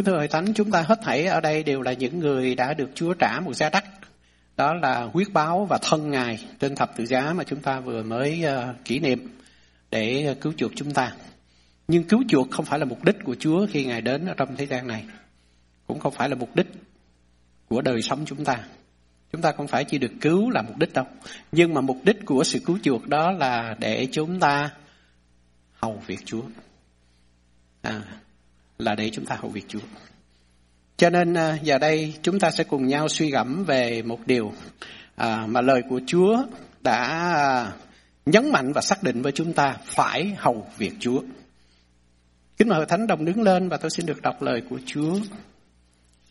Kính thưa Hội Thánh, chúng ta hết thảy ở đây đều là những người đã được Chúa trả một giá đắt. Đó là huyết báo và thân Ngài trên thập tự giá mà chúng ta vừa mới ờ, kỷ niệm để cứu chuộc chúng ta. Nhưng cứu chuộc không phải là mục đích của Chúa khi Ngài đến ở trong thế gian này. Cũng không phải là mục đích của đời sống chúng ta. Chúng ta không phải chỉ được cứu là mục đích đâu. Nhưng mà mục đích của sự cứu chuộc đó là để chúng ta hầu việc Chúa. À, là để chúng ta hầu việc Chúa. Cho nên à, giờ đây chúng ta sẽ cùng nhau suy gẫm về một điều à, mà lời của Chúa đã à, nhấn mạnh và xác định với chúng ta phải hầu việc Chúa. Kính mời Thánh Đồng đứng lên và tôi xin được đọc lời của Chúa.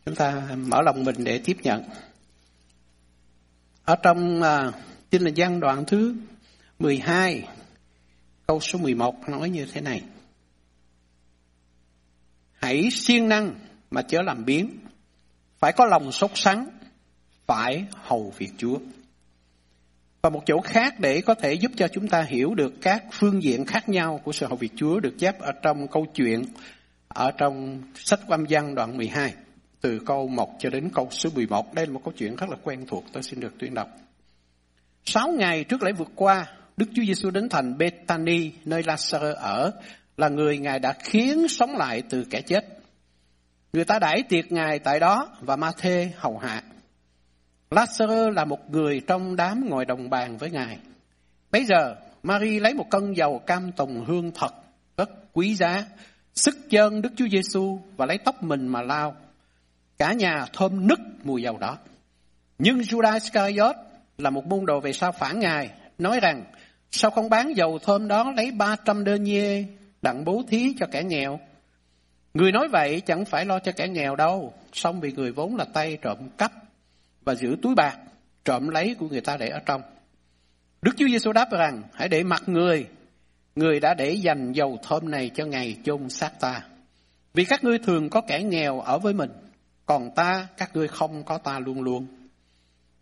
Chúng ta mở lòng mình để tiếp nhận. Ở trong uh, Tin là gian đoạn thứ 12, câu số 11 nói như thế này. Hãy siêng năng mà chớ làm biến. Phải có lòng sốt sắng, phải hầu việc Chúa. Và một chỗ khác để có thể giúp cho chúng ta hiểu được các phương diện khác nhau của sự hầu việc Chúa được chép ở trong câu chuyện ở trong sách Quam văn đoạn 12 từ câu 1 cho đến câu số 11. Đây là một câu chuyện rất là quen thuộc, tôi xin được tuyên đọc. Sáu ngày trước lễ vượt qua, Đức Chúa Giêsu đến thành Bethany nơi Lazarus ở là người Ngài đã khiến sống lại từ kẻ chết. Người ta đãi tiệc Ngài tại đó và ma thê hầu hạ. Lazarus là một người trong đám ngồi đồng bàn với Ngài. Bây giờ, Marie lấy một cân dầu cam tùng hương thật, rất quý giá, sức chân Đức Chúa Giêsu và lấy tóc mình mà lao. Cả nhà thơm nức mùi dầu đó. Nhưng Judas Iscariot là một môn đồ về sau phản Ngài, nói rằng, sao không bán dầu thơm đó lấy 300 đơn nhiê đặng bố thí cho kẻ nghèo? Người nói vậy chẳng phải lo cho kẻ nghèo đâu, xong vì người vốn là tay trộm cắp và giữ túi bạc, trộm lấy của người ta để ở trong. Đức Chúa Giêsu đáp rằng, hãy để mặt người, người đã để dành dầu thơm này cho ngày chôn xác ta. Vì các ngươi thường có kẻ nghèo ở với mình, còn ta, các ngươi không có ta luôn luôn.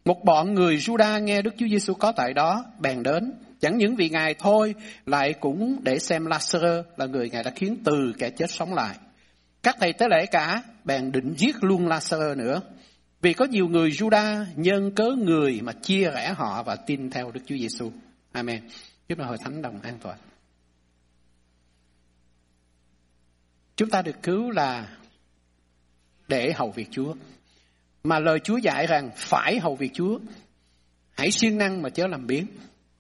Một bọn người Juda nghe Đức Chúa Giêsu có tại đó, bèn đến, chẳng những vì Ngài thôi, lại cũng để xem Lazarus là người Ngài đã khiến từ kẻ chết sống lại. Các thầy tế lễ cả bèn định giết luôn Lazarus nữa. Vì có nhiều người Juda nhân cớ người mà chia rẽ họ và tin theo Đức Chúa Giêsu. Amen. Giúp hội thánh đồng an toàn. Chúng ta được cứu là để hầu việc Chúa. Mà lời Chúa dạy rằng phải hầu việc Chúa. Hãy siêng năng mà chớ làm biến.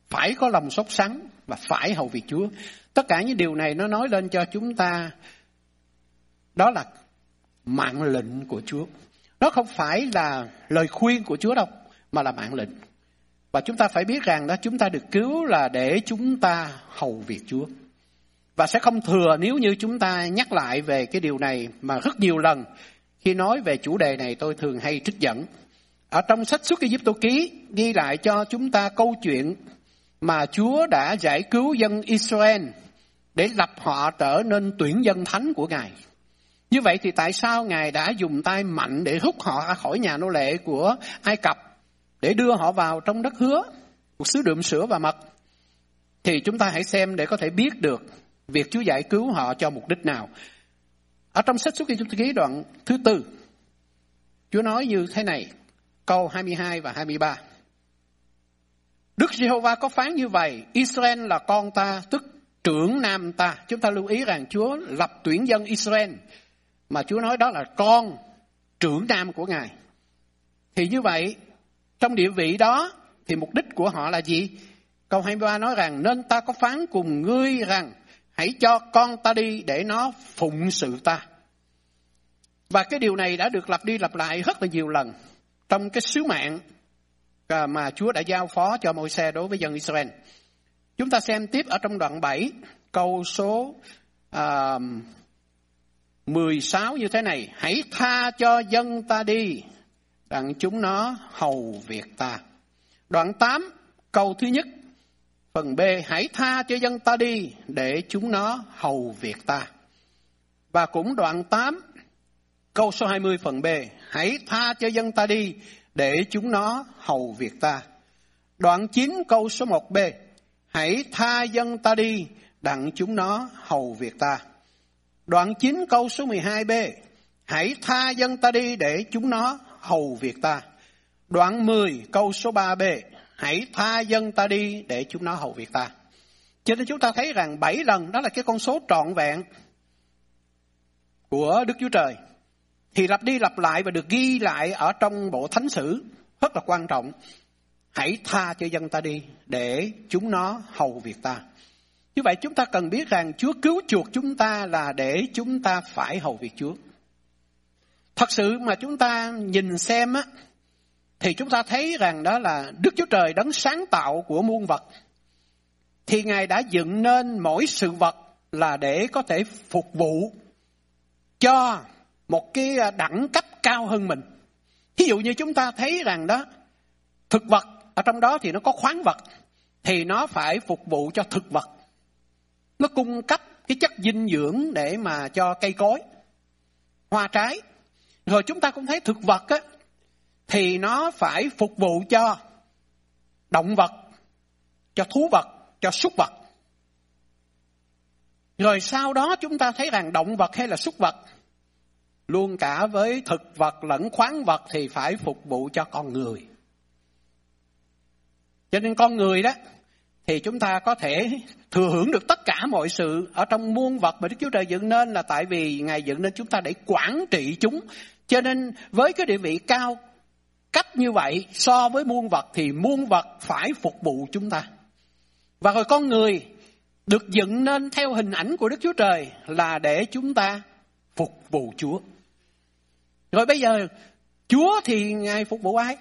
Phải có lòng sốt sắng và phải hầu việc Chúa. Tất cả những điều này nó nói lên cho chúng ta đó là mạng lệnh của Chúa. Nó không phải là lời khuyên của Chúa đâu, mà là mạng lệnh. Và chúng ta phải biết rằng đó chúng ta được cứu là để chúng ta hầu việc Chúa. Và sẽ không thừa nếu như chúng ta nhắc lại về cái điều này mà rất nhiều lần khi nói về chủ đề này tôi thường hay trích dẫn. Ở trong sách xuất Ai Cập ký ghi lại cho chúng ta câu chuyện mà Chúa đã giải cứu dân Israel để lập họ trở nên tuyển dân thánh của Ngài. Như vậy thì tại sao Ngài đã dùng tay mạnh để hút họ ra khỏi nhà nô lệ của Ai Cập để đưa họ vào trong đất hứa, một xứ đượm sữa và mật? Thì chúng ta hãy xem để có thể biết được việc Chúa giải cứu họ cho mục đích nào. Ở trong sách xuất Ai ký đoạn thứ tư, Chúa nói như thế này, câu 22 và 23. Đức Giê-hô-va có phán như vậy, Israel là con ta, tức trưởng nam ta. Chúng ta lưu ý rằng Chúa lập tuyển dân Israel mà Chúa nói đó là con trưởng nam của Ngài. Thì như vậy, trong địa vị đó thì mục đích của họ là gì? Câu 23 nói rằng nên ta có phán cùng ngươi rằng hãy cho con ta đi để nó phụng sự ta. Và cái điều này đã được lặp đi lặp lại rất là nhiều lần trong cái sứ mạng Ờ, mà Chúa đã giao phó cho môi xe đối với dân Israel. Chúng ta xem tiếp ở trong đoạn 7 câu số ờ, uh, 16 như thế này, hãy tha cho dân ta đi, rằng chúng nó hầu việc ta. Đoạn 8, câu thứ nhất, phần B, hãy tha cho dân ta đi, để chúng nó hầu việc ta. Và cũng đoạn 8, câu số 20 phần B, hãy tha cho dân ta đi, để chúng nó hầu việc ta. Đoạn 9 câu số 1B, hãy tha dân ta đi, đặng chúng nó hầu việc ta. Đoạn 9 câu số 12b. hãy tha dân ta đi để chúng nó hầu việc ta. Đoạn 10 câu số 3b, hãy tha dân ta đi để chúng nó hầu việc ta. Cho nên chúng ta thấy rằng 7 lần đó là cái con số trọn vẹn của Đức Chúa Trời. Thì lặp đi lặp lại và được ghi lại ở trong bộ thánh sử rất là quan trọng. Hãy tha cho dân ta đi để chúng nó hầu việc ta. Như vậy chúng ta cần biết rằng Chúa cứu chuộc chúng ta là để chúng ta phải hầu việc Chúa. Thật sự mà chúng ta nhìn xem á, thì chúng ta thấy rằng đó là Đức Chúa Trời đấng sáng tạo của muôn vật. Thì Ngài đã dựng nên mỗi sự vật là để có thể phục vụ cho một cái à, đẳng cấp cao hơn mình. Ví dụ như chúng ta thấy rằng đó, thực vật ở trong đó thì nó có khoáng vật, thì nó phải phục vụ cho thực vật. Nó cung cấp cái chất dinh dưỡng để mà cho cây cối, hoa trái. Rồi chúng ta cũng thấy thực vật á, thì nó phải phục vụ cho động vật, cho thú vật, cho súc vật. Rồi sau đó chúng ta thấy rằng động vật hay là súc vật, luôn cả với thực vật lẫn khoáng vật thì phải phục vụ cho con người. Cho nên con người đó, thì chúng ta có thể thừa hưởng được tất cả mọi sự ở trong muôn vật mà Đức Chúa Trời dựng nên là tại vì Ngài dựng nên chúng ta để quản trị chúng. Cho nên với cái địa vị cao cách như vậy so với muôn vật thì muôn vật phải phục vụ chúng ta. Và rồi con người được dựng nên theo hình ảnh của Đức Chúa Trời là để chúng ta phục vụ Chúa. Rồi bây giờ Chúa thì Ngài phục vụ ai?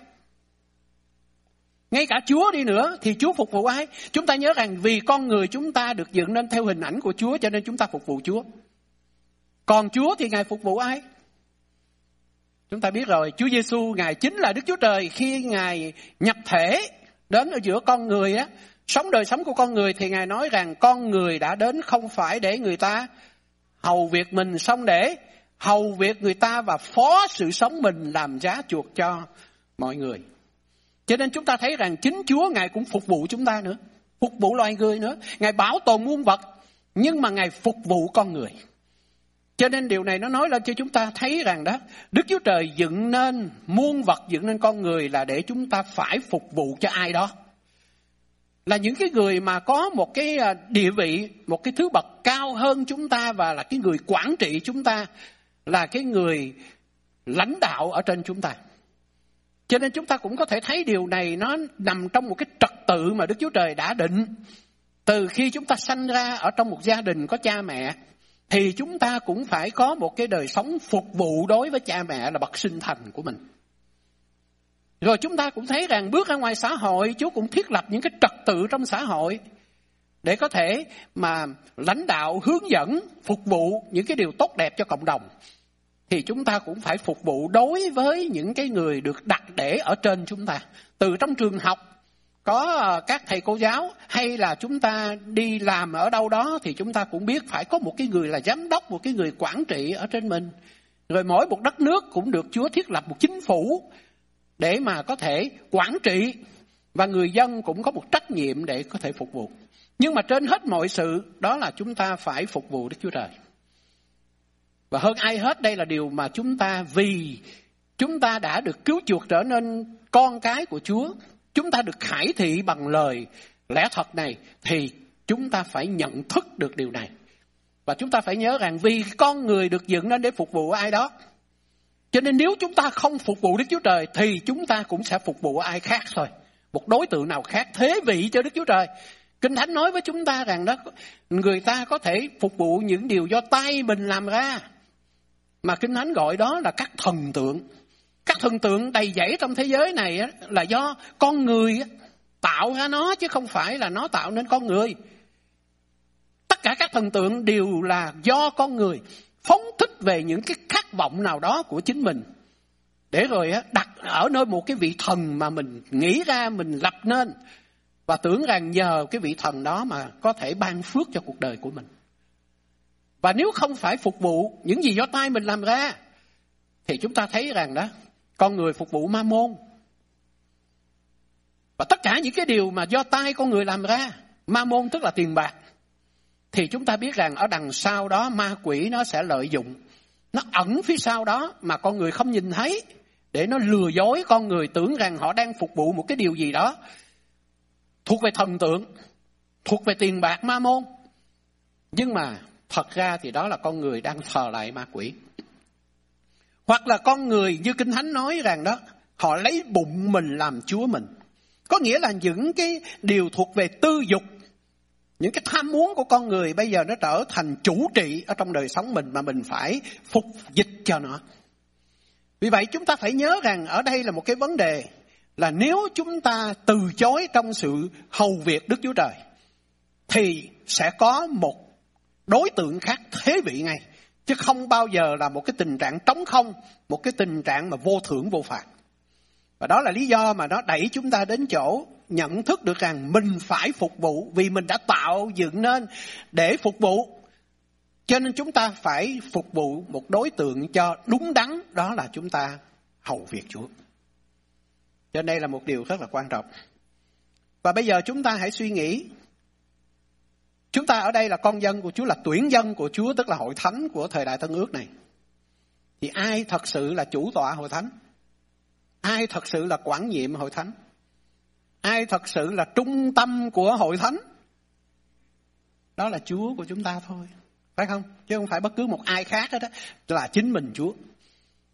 Ngay cả Chúa đi nữa thì Chúa phục vụ ai? Chúng ta nhớ rằng vì con người chúng ta được dựng nên theo hình ảnh của Chúa cho nên chúng ta phục vụ Chúa. Còn Chúa thì Ngài phục vụ ai? Chúng ta biết rồi, Chúa Giêsu Ngài chính là Đức Chúa Trời khi Ngài nhập thể đến ở giữa con người á, sống đời sống của con người thì Ngài nói rằng con người đã đến không phải để người ta hầu việc mình xong để hầu việc người ta và phó sự sống mình làm giá chuộc cho mọi người. Cho nên chúng ta thấy rằng chính Chúa Ngài cũng phục vụ chúng ta nữa, phục vụ loài người nữa. Ngài bảo tồn muôn vật, nhưng mà Ngài phục vụ con người. Cho nên điều này nó nói lên cho chúng ta thấy rằng đó, Đức Chúa Trời dựng nên muôn vật, dựng nên con người là để chúng ta phải phục vụ cho ai đó. Là những cái người mà có một cái à, địa vị, một cái thứ bậc cao hơn chúng ta và là cái người quản trị chúng ta, là cái người lãnh đạo ở trên chúng ta. Cho nên chúng ta cũng có thể thấy điều này nó nằm trong một cái trật tự mà Đức Chúa Trời đã định. Từ khi chúng ta sanh ra ở trong một gia đình có cha mẹ, thì chúng ta cũng phải có một cái đời sống phục vụ đối với cha mẹ là bậc sinh thành của mình. Rồi chúng ta cũng thấy rằng bước ra ngoài xã hội, Chúa cũng thiết lập những cái trật tự trong xã hội để có thể mà lãnh đạo, hướng dẫn, phục vụ những cái điều tốt đẹp cho cộng đồng. Thì chúng ta cũng phải phục vụ đối với những cái người được đặt để ở trên chúng ta. Từ trong trường học, có à, các thầy cô giáo hay là chúng ta đi làm ở đâu đó thì chúng ta cũng biết phải có một cái người là giám đốc, một cái người quản trị ở trên mình. Rồi mỗi một đất nước cũng được Chúa thiết lập một chính phủ để mà có thể quản trị và người dân cũng có một trách nhiệm để có thể phục vụ. Nhưng mà trên hết mọi sự, đó là chúng ta phải phục vụ Đức Chúa Trời. Và hơn ai hết, đây là điều mà chúng ta, vì chúng ta đã được cứu chuộc trở nên con cái của Chúa, chúng ta được khải thị bằng lời lẽ thật này, thì chúng ta phải nhận thức được điều này. Và chúng ta phải nhớ rằng vì con người được dựng nên để phục vụ ai đó. Cho nên nếu chúng ta không phục vụ Đức Chúa Trời, thì chúng ta cũng sẽ phục vụ ai khác thôi. Một đối tượng nào khác, thế vị cho Đức Chúa Trời. Kinh Thánh nói với chúng ta rằng đó, người ta có thể phục vụ những điều do tay mình làm ra. Mà Kinh Thánh gọi đó là các thần tượng. Các thần tượng đầy dẫy trong thế giới này là do con người tạo ra nó, chứ không phải là nó tạo nên con người. Tất cả các thần tượng đều là do con người phóng thích về những cái khát vọng nào đó của chính mình. Để rồi đặt ở nơi một cái vị thần mà mình nghĩ ra, mình lập nên. Và tưởng rằng nhờ cái vị thần đó mà có thể ban phước cho cuộc đời của mình. Và nếu không phải phục vụ những gì do tay mình làm ra, thì chúng ta thấy rằng đó, con người phục vụ ma môn. Và tất cả những cái điều mà do tay con người làm ra, ma môn tức là tiền bạc. Thì chúng ta biết rằng ở đằng sau đó ma quỷ nó sẽ lợi dụng. nó ẩn phía sau đó mà con người không nhìn thấy để nó lừa dối con người tưởng rằng họ đang phục vụ một cái điều gì đó thuộc về thần tượng, thuộc về tiền bạc ma môn. Nhưng mà thật ra thì đó là con người đang thờ lại ma quỷ. Hoặc là con người như Kinh Thánh nói rằng đó, họ lấy bụng mình làm chúa mình. Có nghĩa là những cái điều thuộc về tư dục, những cái tham muốn của con người bây giờ nó trở thành chủ trị ở trong đời sống mình mà mình phải phục dịch cho nó. Vì vậy chúng ta phải nhớ rằng ở đây là một cái vấn đề là nếu chúng ta từ chối trong sự hầu việc Đức Chúa Trời, thì sẽ có một đối tượng khác thế vị ngay, chứ không bao giờ là một cái tình trạng trống không, một cái tình trạng mà vô thưởng vô phạt và đó là lý do mà nó đẩy chúng ta đến chỗ nhận thức được rằng mình phải phục vụ vì mình đã tạo dựng nên để phục vụ cho nên chúng ta phải phục vụ một đối tượng cho đúng đắn, đó là chúng ta hầu việc Chúa. Cho nên đây là một điều rất là quan trọng. Và bây giờ chúng ta hãy suy nghĩ Chúng ta ở đây là con dân của Chúa, là tuyển dân của Chúa, tức là hội thánh của thời đại Tân ước này. Thì ai thật sự là chủ tọa hội thánh? Ai thật sự là quản nhiệm hội thánh? Ai thật sự là trung tâm của hội thánh? Đó là Chúa của chúng ta thôi. Phải không? Chứ không phải bất cứ một ai khác hết đó. Là chính mình Chúa.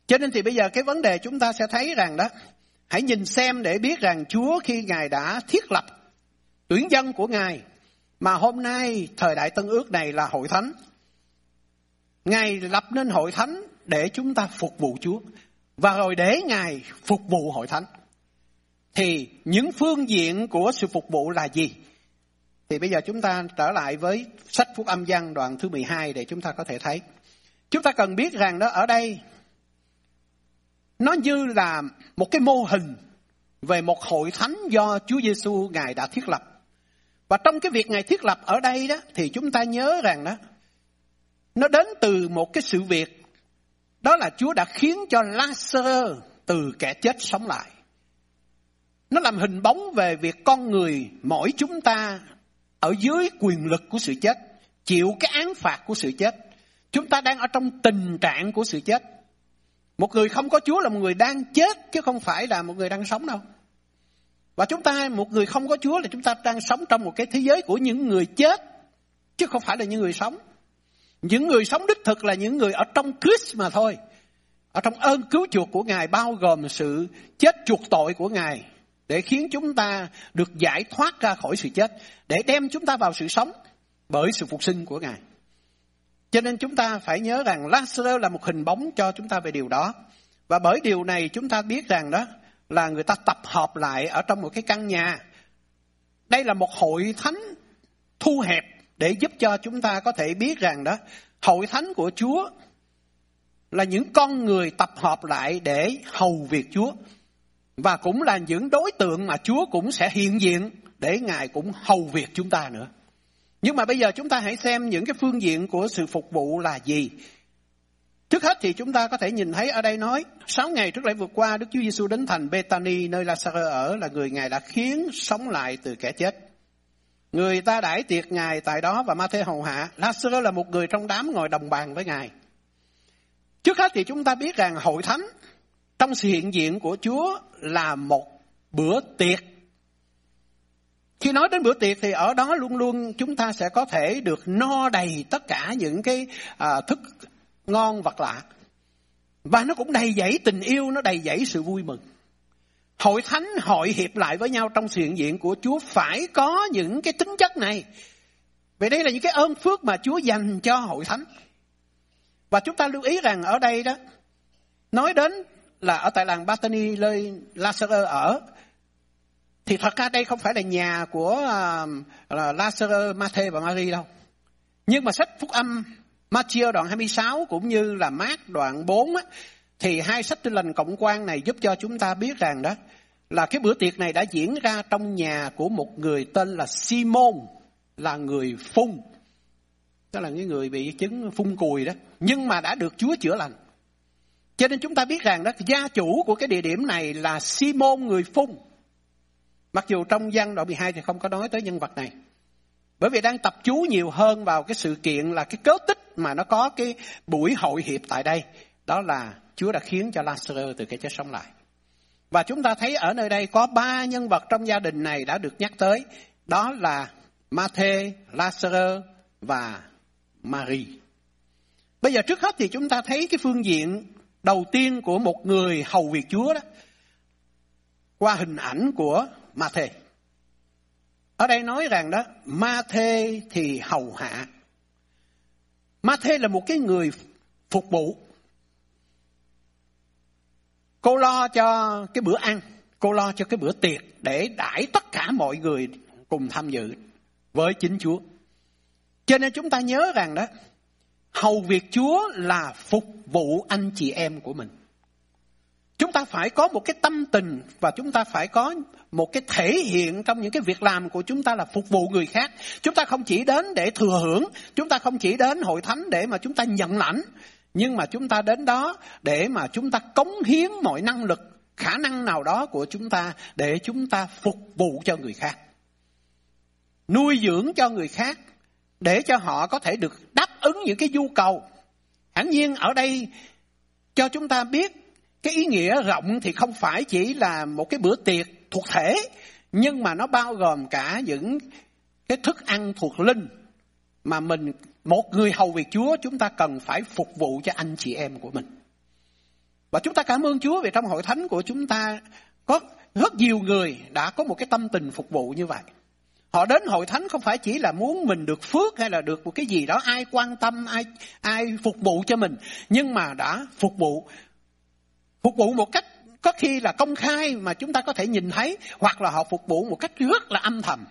Cho nên thì bây giờ cái vấn đề chúng ta sẽ thấy rằng đó, hãy nhìn xem để biết rằng Chúa khi Ngài đã thiết lập tuyển dân của Ngài, mà hôm nay thời đại tân ước này là hội thánh. Ngài lập nên hội thánh để chúng ta phục vụ Chúa. Và rồi để Ngài phục vụ hội thánh. Thì những phương diện của sự phục vụ là gì? Thì bây giờ chúng ta trở lại với sách Phúc Âm Văn đoạn thứ 12 để chúng ta có thể thấy. Chúng ta cần biết rằng đó ở đây nó như là một cái mô hình về một hội thánh do Chúa Giêsu Ngài đã thiết lập. Và trong cái việc Ngài thiết lập ở đây đó thì chúng ta nhớ rằng đó nó đến từ một cái sự việc đó là Chúa đã khiến cho Lazarus từ kẻ chết sống lại. Nó làm hình bóng về việc con người mỗi chúng ta ở dưới quyền lực của sự chết, chịu cái án phạt của sự chết. Chúng ta đang ở trong tình trạng của sự chết. Một người không có Chúa là một người đang chết chứ không phải là một người đang sống đâu. Và chúng ta, một người không có Chúa là chúng ta đang sống trong một cái thế giới của những người chết chứ không phải là những người sống. Những người sống đích thực là những người ở trong Christ mà thôi. Ở trong ơn cứu chuộc của Ngài bao gồm sự chết chuộc tội của Ngài để khiến chúng ta được giải thoát ra khỏi sự chết, để đem chúng ta vào sự sống bởi sự phục sinh của Ngài. Cho nên chúng ta phải nhớ rằng Lazarus là một hình bóng cho chúng ta về điều đó. Và bởi điều này chúng ta biết rằng đó là người ta tập hợp lại ở trong một cái căn nhà. Đây là một hội thánh thu hẹp để giúp cho chúng ta có thể biết rằng đó, hội thánh của Chúa là những con người tập hợp lại để hầu việc Chúa. Và cũng là những đối tượng mà Chúa cũng sẽ hiện diện để Ngài cũng hầu việc chúng ta nữa. Nhưng mà bây giờ chúng ta hãy xem những cái phương diện của sự phục vụ là gì. Trước hết thì chúng ta có thể nhìn thấy ở đây nói, sáu ngày trước lễ vượt qua, Đức Chúa Giêsu đến thành Bethany nơi Lazarus ở là người Ngài đã khiến sống lại từ kẻ chết. Người ta đãi tiệc Ngài tại đó và Ma-thê hầu hạ. Lazarus là một người trong đám ngồi đồng bàn với Ngài. Trước hết thì chúng ta biết rằng hội thánh trong sự hiện diện của Chúa là một bữa tiệc. Khi nói đến bữa tiệc thì ở đó luôn luôn chúng ta sẽ có thể được no đầy tất cả những cái à, thức ngon vật lạ. Và nó cũng đầy dẫy tình yêu, nó đầy dẫy sự vui mừng. Hội thánh hội hiệp lại với nhau trong sự hiện diện của Chúa phải có những cái tính chất này. Vì đây là những cái ơn phước mà Chúa dành cho hội thánh. Và chúng ta lưu ý rằng ở đây đó, nói đến là ở tại làng Bethany nơi Lazarus ở thì thật ra đây không phải là nhà của ờ, là Lazarus, Matthew và Mary đâu. Nhưng mà sách Phúc Âm Matthew đoạn 26 cũng như là Mark đoạn 4 á, thì hai sách tin lành cộng quan này giúp cho chúng ta biết rằng đó là cái bữa tiệc này đã diễn ra trong nhà của một người tên là Simon là người phun. Đó là những người bị chứng phun cùi đó. Nhưng mà đã được Chúa chữa lành. Cho nên chúng ta biết rằng đó gia chủ của cái địa điểm này là Simon người phun. Mặc dù trong văn đoạn 12 thì không có nói tới nhân vật này. Bởi vì đang tập chú nhiều hơn vào cái sự kiện là cái cớ tích mà nó có cái buổi hội hiệp tại đây. Đó là Chúa đã khiến cho Lazarus từ cái chết sống lại. Và chúng ta thấy ở nơi đây có ba nhân vật trong gia đình này đã được nhắc tới. Đó là Mathe, Lazarus và Marie. Bây giờ trước hết thì chúng ta thấy cái phương diện đầu tiên của một người hầu việc Chúa đó qua hình ảnh của Ma-thê. Ở đây nói rằng đó, Ma-thê thì hầu hạ. Ma-thê là một cái người phục vụ. Cô lo cho cái bữa ăn, cô lo cho cái bữa tiệc để đãi tất cả mọi người cùng tham dự với chính Chúa. Cho nên chúng ta nhớ rằng đó, hầu việc Chúa là phục vụ anh chị em của mình. Chúng ta phải có một cái tâm tình và chúng ta phải có một cái thể hiện trong những cái việc làm của chúng ta là phục vụ người khác. Chúng ta không chỉ đến để thừa hưởng, chúng ta không chỉ đến hội thánh để mà chúng ta nhận lãnh, nhưng mà chúng ta đến đó để mà chúng ta cống hiến mọi năng lực, khả năng nào đó của chúng ta để chúng ta phục vụ cho người khác. Nuôi dưỡng cho người khác để cho họ có thể được đáp ứng những cái nhu cầu. Hẳn nhiên ở đây cho chúng ta biết cái ý nghĩa rộng thì không phải chỉ là một cái bữa tiệc thuộc thể, nhưng mà nó bao gồm cả những cái thức ăn thuộc linh mà mình một người hầu việc Chúa chúng ta cần phải phục vụ cho anh chị em của mình. Và chúng ta cảm ơn Chúa vì trong hội thánh của chúng ta có rất nhiều người đã có một cái tâm tình phục vụ như vậy. Họ đến hội thánh không phải chỉ là muốn mình được phước hay là được một cái gì đó ai quan tâm, ai ai phục vụ cho mình, nhưng mà đã phục vụ phục vụ một cách có khi là công khai mà chúng ta có thể nhìn thấy hoặc là họ phục vụ một cách rất là âm thầm.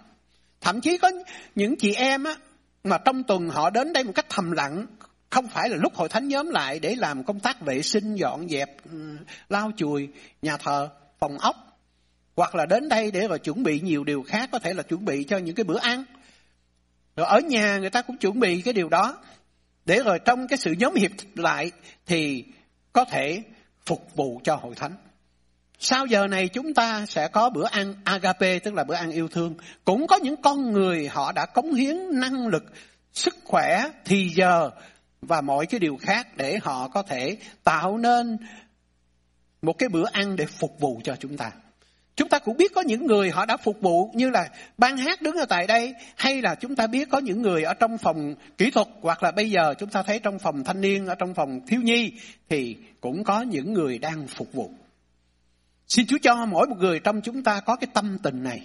Thậm chí có những chị em á mà trong tuần họ đến đây một cách thầm lặng, không phải là lúc hội thánh nhóm lại để làm công tác vệ sinh dọn dẹp ừ, lau chùi nhà thờ, phòng ốc hoặc là đến đây để rồi chuẩn bị nhiều điều khác có thể là chuẩn bị cho những cái bữa ăn. Rồi ở nhà người ta cũng chuẩn bị cái điều đó. Để rồi trong cái sự nhóm hiệp lại thì có thể phục vụ cho hội thánh sau giờ này chúng ta sẽ có bữa ăn agape tức là bữa ăn yêu thương cũng có những con người họ đã cống hiến năng lực sức khỏe thì giờ và mọi cái điều khác để họ có thể tạo nên một cái bữa ăn để phục vụ cho chúng ta Chúng ta cũng biết có những người họ đã phục vụ như là ban hát đứng ở tại đây hay là chúng ta biết có những người ở trong phòng kỹ thuật hoặc là bây giờ chúng ta thấy trong phòng thanh niên, ở trong phòng thiếu nhi thì cũng có những người đang phục vụ. Xin Chúa cho mỗi một người trong chúng ta có cái tâm tình này.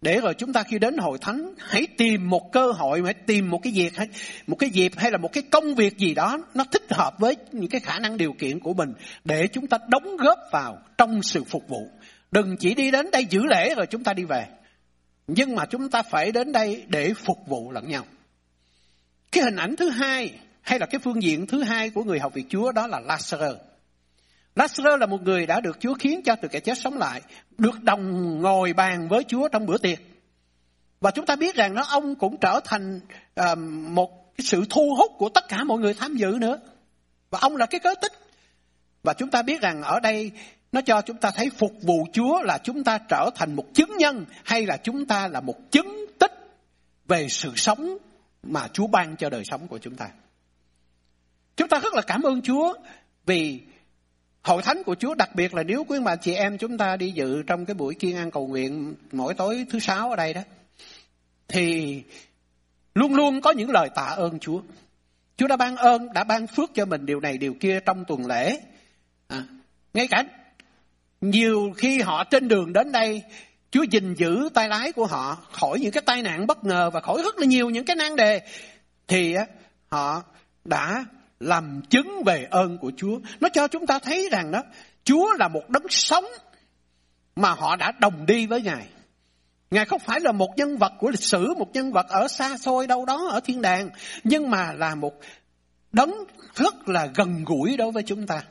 Để rồi chúng ta khi đến hội thánh hãy tìm một cơ hội, hãy tìm một cái việc hay một cái dịp hay là một cái công việc gì đó nó thích hợp với những cái khả năng điều kiện của mình để chúng ta đóng góp vào trong sự phục vụ. Đừng chỉ đi đến đây giữ lễ rồi chúng ta đi về. Nhưng mà chúng ta phải đến đây để phục vụ lẫn nhau. Cái hình ảnh thứ hai hay là cái phương diện thứ hai của người học việc Chúa đó là Lazarus. Lazarus là một người đã được Chúa khiến cho từ kẻ chết sống lại, được đồng ngồi bàn với Chúa trong bữa tiệc. Và chúng ta biết rằng nó ông cũng trở thành uh, một cái sự thu hút của tất cả mọi người tham dự nữa. Và ông là cái cớ tích. Và chúng ta biết rằng ở đây nó cho chúng ta thấy phục vụ Chúa là chúng ta trở thành một chứng nhân hay là chúng ta là một chứng tích về sự sống mà Chúa ban cho đời sống của chúng ta. Chúng ta rất là cảm ơn Chúa vì hội thánh của Chúa đặc biệt là nếu quý bà chị em chúng ta đi dự trong cái buổi kiên ăn cầu nguyện mỗi tối thứ sáu ở đây đó thì luôn luôn có những lời tạ ơn Chúa. Chúa đã ban ơn, đã ban phước cho mình điều này điều kia trong tuần lễ. À, ngay cả nhiều khi họ trên đường đến đây, Chúa gìn giữ tay lái của họ khỏi những cái tai nạn bất ngờ và khỏi rất là nhiều những cái nan đề. Thì họ đã làm chứng về ơn của Chúa. Nó cho chúng ta thấy rằng đó, Chúa là một đấng sống mà họ đã đồng đi với Ngài. Ngài không phải là một nhân vật của lịch sử, một nhân vật ở xa xôi đâu đó ở thiên đàng, nhưng mà là một đấng rất là gần gũi đối với chúng ta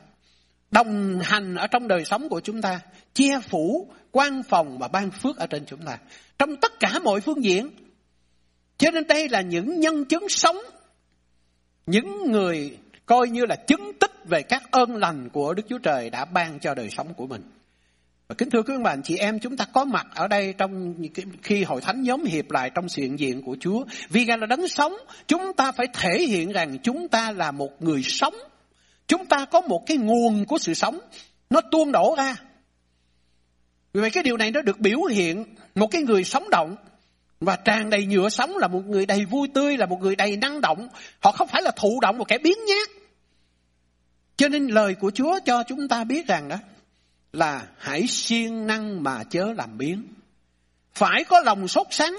đồng hành ở trong đời sống của chúng ta, che phủ, quan phòng và ban phước ở trên chúng ta. Trong tất cả mọi phương diện. Cho nên đây là những nhân chứng sống, những người coi như là chứng tích về các ơn lành của Đức Chúa Trời đã ban cho đời sống của mình. và kính thưa quý ông bà anh chị em, chúng ta có mặt ở đây trong khi hội thánh nhóm hiệp lại trong sự hiện diện của Chúa. Vì Ngài là đấng sống, chúng ta phải thể hiện rằng chúng ta là một người sống. Chúng ta có một cái nguồn của sự sống, nó tuôn đổ ra. Vì vậy cái điều này nó được biểu hiện một cái người sống động và tràn đầy nhựa sống là một người đầy vui tươi, là một người đầy năng động. Họ không phải là thụ động, một kẻ biến nhát. Cho nên lời của Chúa cho chúng ta biết rằng đó là hãy siêng năng mà chớ làm biến. Phải có lòng sốt sắng,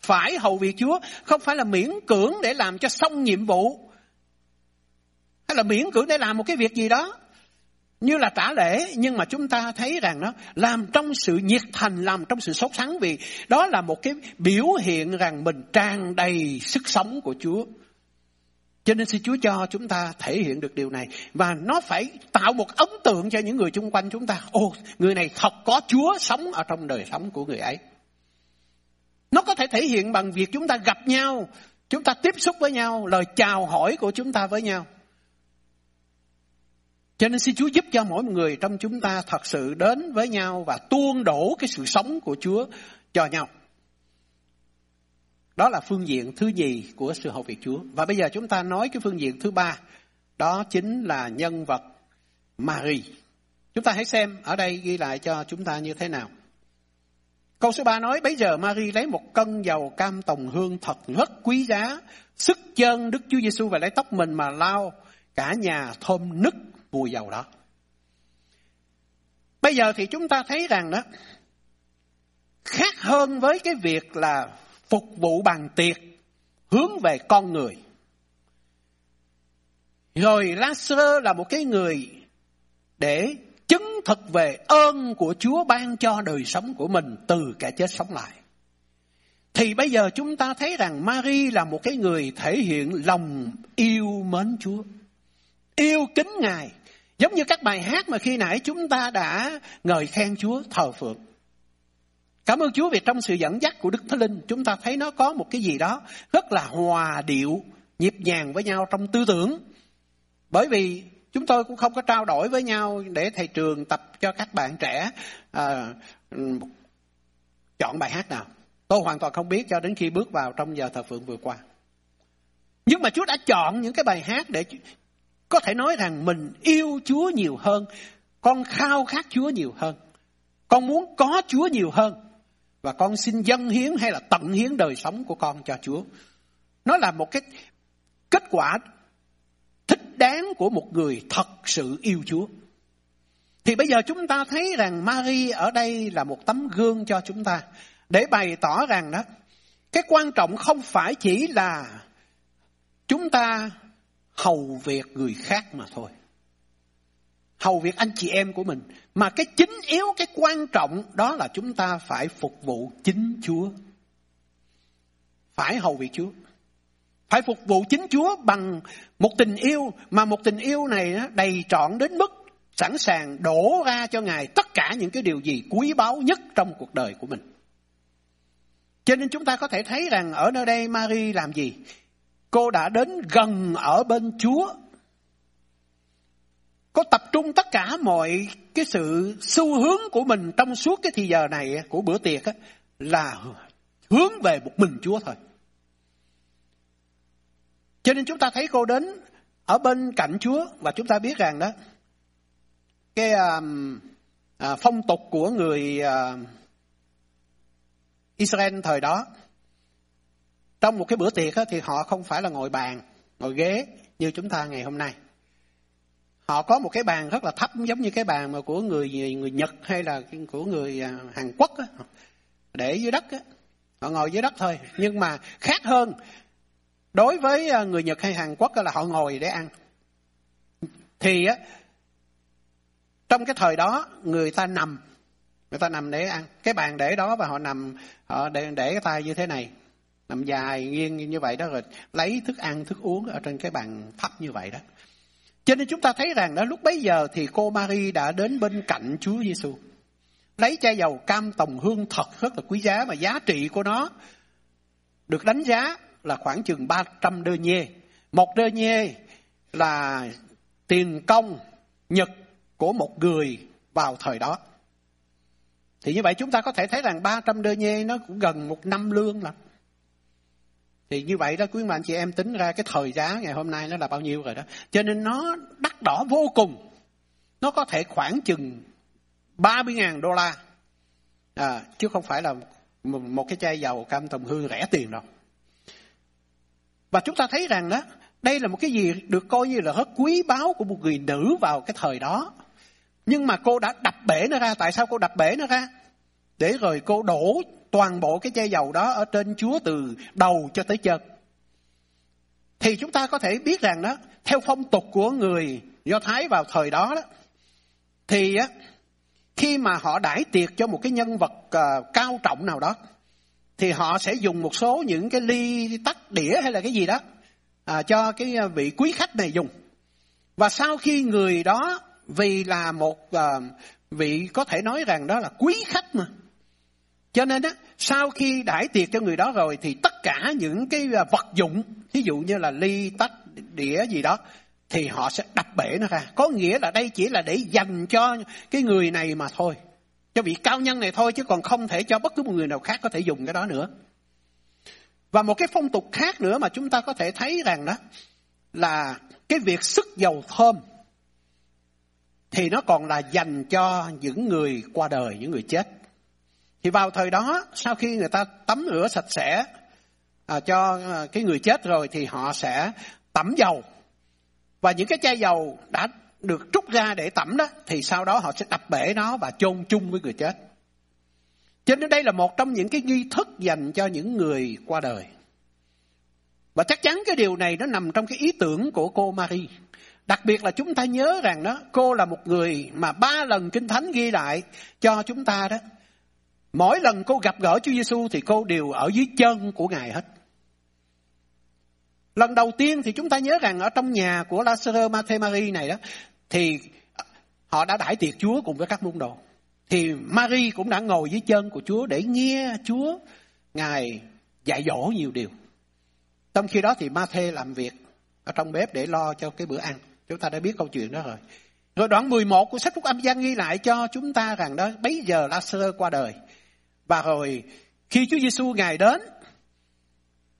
phải hầu việc Chúa, không phải là miễn cưỡng để làm cho xong nhiệm vụ. Hay là miễn cưỡng để làm một cái việc gì đó như là trả lễ, nhưng mà chúng ta thấy rằng nó làm trong sự nhiệt thành, làm trong sự sốt sắng, vì đó là một cái biểu hiện rằng mình tràn đầy sức sống của Chúa. Cho nên xin Chúa cho chúng ta thể hiện được điều này. Và nó phải tạo một ấn tượng cho những người xung quanh chúng ta. Ô người này thật có Chúa sống ở trong đời sống của người ấy. Nó có thể thể hiện bằng việc chúng ta gặp nhau, chúng ta tiếp xúc với nhau, lời chào hỏi của chúng ta với nhau cho nên xin Chúa giúp cho mỗi người trong chúng ta thật sự đến với nhau và tuôn đổ cái sự sống của Chúa cho nhau. Đó là phương diện thứ nhì của sự hầu việc Chúa. Và bây giờ chúng ta nói cái phương diện thứ ba. Đó chính là nhân vật Mary. Chúng ta hãy xem ở đây ghi lại cho chúng ta như thế nào. Câu số 3 nói, bây giờ Mary lấy một cân dầu cam tòng hương thật rất quý giá, sức chân Đức Chúa Giêsu và lấy tóc mình mà lau cả nhà thơm nức mùi dầu đó. Bây giờ thì chúng ta thấy rằng đó, khác hơn với cái việc là phục vụ bàn tiệc hướng về con người. Rồi Lazarus là một cái người để chứng thực về ơn của Chúa ban cho đời sống của mình từ kẻ chết sống lại. Thì bây giờ chúng ta thấy rằng Mary là một cái người thể hiện lòng yêu mến Chúa. Yêu kính Ngài. Giống như các bài hát mà khi nãy chúng ta đã ngợi khen Chúa thờ phượng. Cảm ơn Chúa vì trong sự dẫn dắt của Đức Thánh Linh chúng ta thấy nó có một cái gì đó rất là hòa điệu, nhịp nhàng với nhau trong tư tưởng. Bởi vì chúng tôi cũng không có trao đổi với nhau để thầy trường tập cho các bạn trẻ à, chọn bài hát nào. Tôi hoàn toàn không biết cho đến khi bước vào trong giờ thờ phượng vừa qua. Nhưng mà Chúa đã chọn những cái bài hát để có thể nói rằng mình yêu Chúa nhiều hơn, con khao khát Chúa nhiều hơn, con muốn có Chúa nhiều hơn và con xin dâng hiến hay là tận hiến đời sống của con cho Chúa. Nó là một cái kết quả thích đáng của một người thật sự yêu Chúa. Thì bây giờ chúng ta thấy rằng Marie ở đây là một tấm gương cho chúng ta để bày tỏ rằng đó cái quan trọng không phải chỉ là chúng ta hầu việc người khác mà thôi. Hầu việc anh chị em của mình. Mà cái chính yếu, cái quan trọng đó là chúng ta phải phục vụ chính Chúa. Phải hầu việc Chúa. Phải phục vụ chính Chúa bằng một tình yêu mà một tình yêu này đầy trọn đến mức sẵn sàng đổ ra cho Ngài tất cả những cái điều gì quý báu nhất trong cuộc đời của mình. Cho nên chúng ta có thể thấy rằng ở nơi đây Mary làm gì? Cô đã đến gần ở bên Chúa. Cô tập trung tất cả mọi cái sự xu hướng của mình trong suốt cái thì giờ này của bữa tiệc là hướng về một mình Chúa thôi. Cho nên chúng ta thấy cô đến ở bên cạnh Chúa và chúng ta biết rằng đó cái à, à, phong tục của người à, Israel thời đó trong một cái bữa tiệc thì họ không phải là ngồi bàn, ngồi ghế như chúng ta ngày hôm nay. Họ có một cái bàn rất là thấp giống như cái bàn mà của người người Nhật hay là của người à, Hàn Quốc á, để dưới đất á. Họ ngồi dưới đất thôi, nhưng mà khác hơn đối với à, người Nhật hay Hàn Quốc là họ ngồi để ăn. Thì á trong cái thời đó người ta nằm người ta nằm để ăn cái bàn để đó và họ nằm họ để, để cái tay như thế này nằm dài nghiêng như vậy đó rồi lấy thức ăn, thức uống ở trên cái bàn thấp như vậy đó cho nên chúng ta thấy rằng đó, lúc bấy giờ thì cô Marie đã đến bên cạnh Chúa Giêsu lấy chai dầu cam tòng hương thật rất là quý giá mà giá trị của nó được đánh giá là khoảng chừng 300 đơ nhê. Một đơ nhê là tiền công nhật của một người vào thời đó. Thì như vậy chúng ta có thể thấy rằng 300 đơ nhê nó cũng gần một năm lương lắm. Thì như vậy đó quý anh chị em tính ra cái thời giá ngày hôm nay nó là bao nhiêu rồi đó. Cho nên nó đắt đỏ vô cùng. Nó có thể khoảng chừng 30.000 đô la. À, chứ không phải là một cái chai dầu cam tùng hương rẻ tiền đâu. Và chúng ta thấy rằng đó, đây là một cái gì được coi như là rất quý báu của một người nữ vào cái thời đó. Nhưng mà cô đã đập bể nó ra. Tại sao cô đập bể nó ra? Để rồi cô đổ toàn bộ cái chai dầu đó ở trên Chúa từ đầu cho tới chân. Thì chúng ta có thể biết rằng đó, theo phong tục của người Do Thái vào thời đó đó, thì á, khi mà họ đãi tiệc cho một cái nhân vật uh, cao trọng nào đó, thì họ sẽ dùng một số những cái ly tách đĩa hay là cái gì đó à, cho cái ờ, vị quý khách này dùng. Và sau khi người đó vì là một uh, vị có thể nói rằng đó là quý khách mà. Cho nên á, sau khi đãi tiệc cho người đó rồi thì tất cả những cái à, vật dụng, ví dụ như là ly, tách, đĩa gì đó, thì họ sẽ đập bể nó ra. Có nghĩa là đây chỉ là để dành cho cái người này mà thôi. Cho vị cao nhân này thôi chứ còn không thể cho bất cứ một người nào khác có thể dùng cái đó nữa. Và một cái phong tục khác nữa mà chúng ta có thể thấy rằng đó là cái việc sức dầu thơm thì nó còn là dành cho những người qua đời, những người chết. Thì vào thời đó, sau khi người ta tắm rửa sạch sẽ à, cho à, cái người chết rồi thì họ sẽ tẩm dầu. Và những cái chai dầu đã được trút ra để tẩm đó thì sau đó họ sẽ đập bể nó và chôn chung với người chết. Cho nên đây là một trong những cái nghi thức dành cho những người qua đời. Và chắc chắn cái điều này nó nằm trong cái ý tưởng của cô Marie. Đặc biệt là chúng ta nhớ rằng đó, cô là một người mà ba lần Kinh Thánh ghi lại cho chúng ta đó. Mỗi lần cô gặp gỡ Chúa Giêsu thì cô đều ở dưới chân của Ngài hết. Lần đầu tiên thì chúng ta nhớ rằng ở trong nhà của Lazarus Matthew Marie này đó, thì họ đã đãi tiệc Chúa cùng với các môn đồ. Thì Marie cũng đã ngồi dưới chân của Chúa để nghe Chúa Ngài dạy dỗ nhiều điều. Trong khi đó thì Mathe làm việc ở trong bếp để lo cho cái bữa ăn. Chúng ta đã biết câu chuyện đó rồi. Rồi đoạn 11 của sách Phúc Âm Giang ghi lại cho chúng ta rằng đó bấy giờ Lazarus qua đời. Và rồi, khi Chúa Giêsu ngài đến,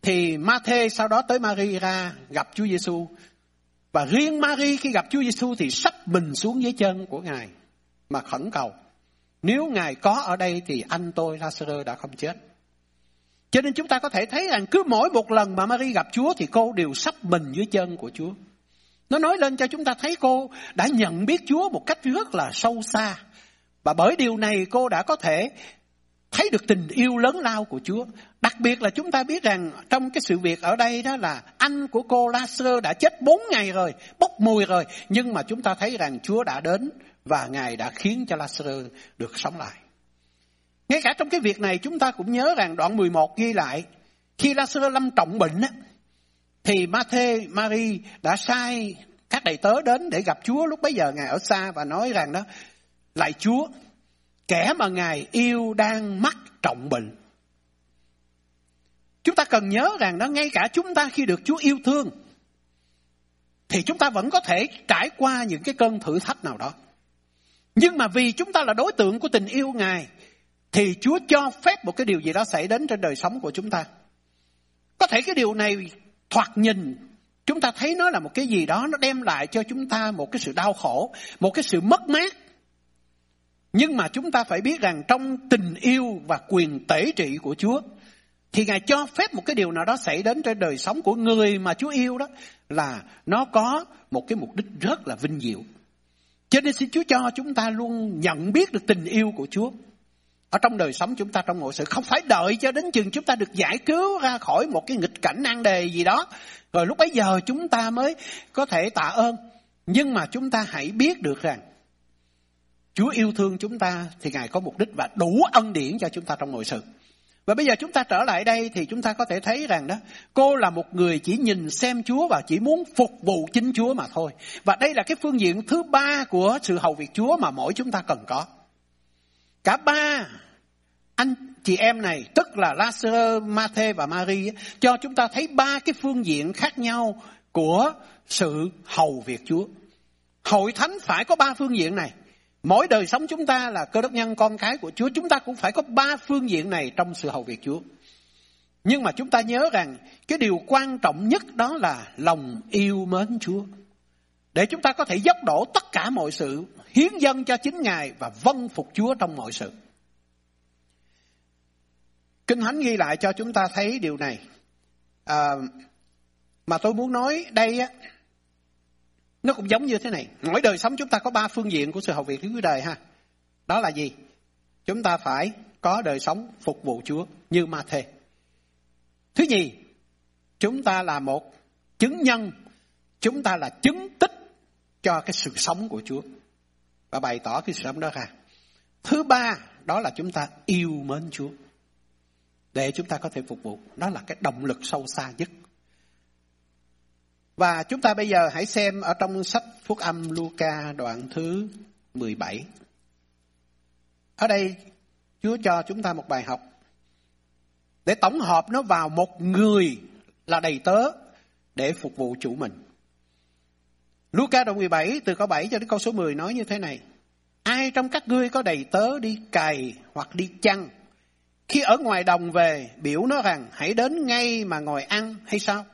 thì Ma-thê sau đó tới Maria gặp Chúa Giêsu và riêng Maria khi gặp Chúa Giêsu thì sắp mình xuống dưới chân của ngài mà khẩn cầu. Nếu ngài có ở đây thì anh tôi Lazarus đã không chết. Cho nên chúng ta có thể thấy rằng cứ mỗi một lần mà Maria gặp Chúa thì cô đều sắp mình dưới chân của Chúa. Nó nói lên cho chúng ta thấy cô đã nhận biết Chúa một cách rất là sâu xa. Và bởi điều này cô đã có thể thấy được tình yêu lớn lao của Chúa. Đặc biệt là chúng ta biết rằng trong cái sự việc ở đây đó là anh của cô Lazarus đã chết bốn ngày rồi, bốc mùi rồi. Nhưng mà chúng ta thấy rằng Chúa đã đến và Ngài đã khiến cho Lazarus được sống lại. Ngay cả trong cái việc này chúng ta cũng nhớ rằng đoạn 11 ghi lại khi Lazarus lâm trọng bệnh á, thì Matthew, Marie đã sai các đầy tớ đến để gặp Chúa lúc bấy giờ Ngài ở xa và nói rằng đó Lạy Chúa, kẻ mà Ngài yêu đang mắc trọng bệnh. Chúng ta cần nhớ rằng đó ngay cả chúng ta khi được Chúa yêu thương thì chúng ta vẫn có thể trải qua những cái cơn thử thách nào đó. Nhưng mà vì chúng ta là đối tượng của tình yêu Ngài thì Chúa cho phép một cái điều gì đó xảy đến trên đời sống của chúng ta. Có thể cái điều này thoạt nhìn chúng ta thấy nó là một cái gì đó nó đem lại cho chúng ta một cái sự đau khổ, một cái sự mất mát. Nhưng mà chúng ta phải biết rằng trong tình yêu và quyền tể trị của Chúa, thì Ngài cho phép một cái điều nào đó xảy đến trên đời sống của người mà Chúa yêu đó là nó có một cái mục đích rất là vinh diệu. Cho nên xin Chúa cho chúng ta luôn nhận biết được tình yêu của Chúa. Ở trong đời sống chúng ta trong ngộ sự, không phải đợi cho đến chừng chúng ta được giải cứu ra khỏi một cái nghịch cảnh nan đề gì đó. Rồi lúc bấy giờ chúng ta mới có thể tạ ơn. Nhưng mà chúng ta hãy biết được rằng Chúa yêu thương chúng ta thì Ngài có mục đích và đủ ân điển cho chúng ta trong mọi sự. Và bây giờ chúng ta trở lại đây thì chúng ta có thể thấy rằng đó, cô là một người chỉ nhìn xem Chúa và chỉ muốn phục vụ chính Chúa mà thôi. Và đây là cái phương diện thứ ba của sự hầu việc Chúa mà mỗi chúng ta cần có. Cả ba anh chị em này, tức là Lazarus, Mathe và Marie, cho chúng ta thấy ba cái phương diện khác nhau của sự hầu việc Chúa. Hội thánh phải có ba phương diện này. Mỗi đời sống chúng ta là cơ đốc nhân con cái của Chúa, chúng ta cũng phải có ba phương diện này trong sự hầu việc Chúa. Nhưng mà chúng ta nhớ rằng cái điều quan trọng nhất đó là lòng yêu mến Chúa. Để chúng ta có thể dốc đổ tất cả mọi sự, hiến dân cho chính Ngài và vâng phục Chúa trong mọi sự. Kinh Thánh ghi lại cho chúng ta thấy điều này. À, mà tôi muốn nói đây á, nó cũng giống như thế này. Mỗi đời sống chúng ta có ba phương diện của sự học việc cứu đời ha. Đó là gì? Chúng ta phải có đời sống phục vụ Chúa như ma thê. Thứ nhì, chúng ta là một chứng nhân, chúng ta là chứng tích cho cái sự sống của Chúa và bày tỏ cái sự sống đó ra. Thứ ba, đó là chúng ta yêu mến Chúa để chúng ta có thể phục vụ. Đó là cái động lực sâu xa nhất. Và chúng ta bây giờ hãy xem ở trong sách Phúc âm Luca đoạn thứ 17. Ở đây Chúa cho chúng ta một bài học để tổng hợp nó vào một người là đầy tớ để phục vụ chủ mình. Luca đoạn 17 từ câu 7 cho đến câu số 10 nói như thế này. Ai trong các ngươi có đầy tớ đi cày hoặc đi chăn, khi ở ngoài đồng về biểu nó rằng hãy đến ngay mà ngồi ăn hay sao?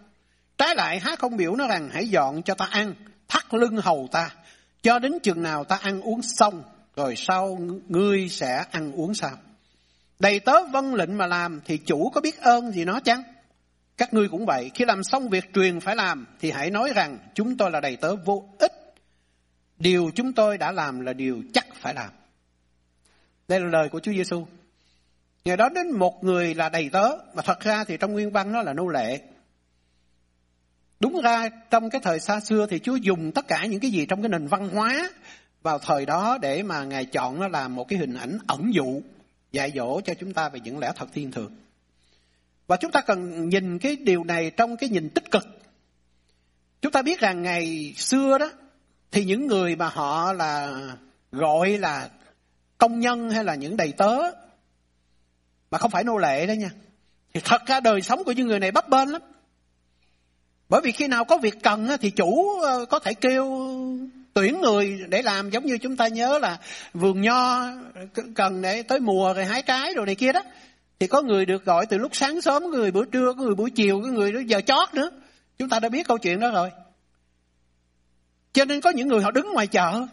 Trái lại há không biểu nó rằng hãy dọn cho ta ăn, thắt lưng hầu ta, cho đến chừng nào ta ăn uống xong, rồi sau ngươi sẽ ăn uống sao? Đầy tớ vân lệnh mà làm thì chủ có biết ơn gì nó chăng? Các ngươi cũng vậy, khi làm xong việc truyền phải làm thì hãy nói rằng chúng tôi là đầy tớ vô ích. Điều chúng tôi đã làm là điều chắc phải làm. Đây là lời của Chúa Giêsu. Ngày đó đến một người là đầy tớ, mà thật ra thì trong nguyên văn nó là nô lệ. Đúng ra, trong cái thời xa xưa thì Chúa dùng tất cả những cái gì trong cái nền văn hóa vào thời đó để mà Ngài chọn nó làm một cái hình ảnh ẩn dụ, dạy dỗ cho chúng ta về những lẽ thật thiên thượng Và chúng ta cần nhìn cái điều này trong cái nhìn tích cực. Chúng ta biết rằng ngày xưa đó, thì những người mà họ là gọi là công nhân hay là những đầy tớ, mà không phải nô lệ đó nha. Thì thật ra đời sống của những người này bấp bênh lắm. Bởi vì khi nào có việc cần thì chủ ờ, có thể kêu tuyển người để làm. Giống như chúng ta nhớ là vườn nho cần để tới mùa rồi hái trái rồi này kia đó. Thì có người được gọi từ lúc sáng sớm, có người buổi trưa, có người buổi chiều, có người đến giờ chót nữa. Chúng ta đã biết câu chuyện đó rồi. Cho nên có những người họ đứng ngoài chợ,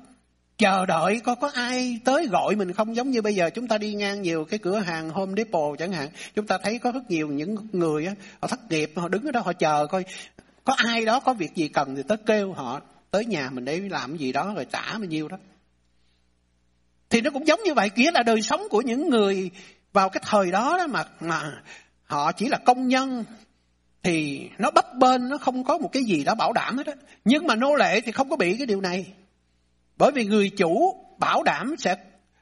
chờ đợi có có ai tới gọi mình không? Giống như bây giờ chúng ta đi ngang nhiều cái cửa hàng Home Depot chẳng hạn, chúng ta thấy có rất nhiều những người á, họ thất nghiệp, họ đứng ở đó họ chờ coi có ai đó có việc gì cần thì tới kêu họ, tới nhà mình để làm cái gì đó rồi trả bao nhiêu đó. Thì nó cũng giống như vậy kia là đời sống của những người vào cái thời đó đó mà mà họ chỉ là công nhân, thì nó bấp bênh, nó không có một cái gì đó bảo đảm hết á. Nhưng mà nô lệ thì không có bị cái điều này. Bởi vì người chủ bảo đảm sẽ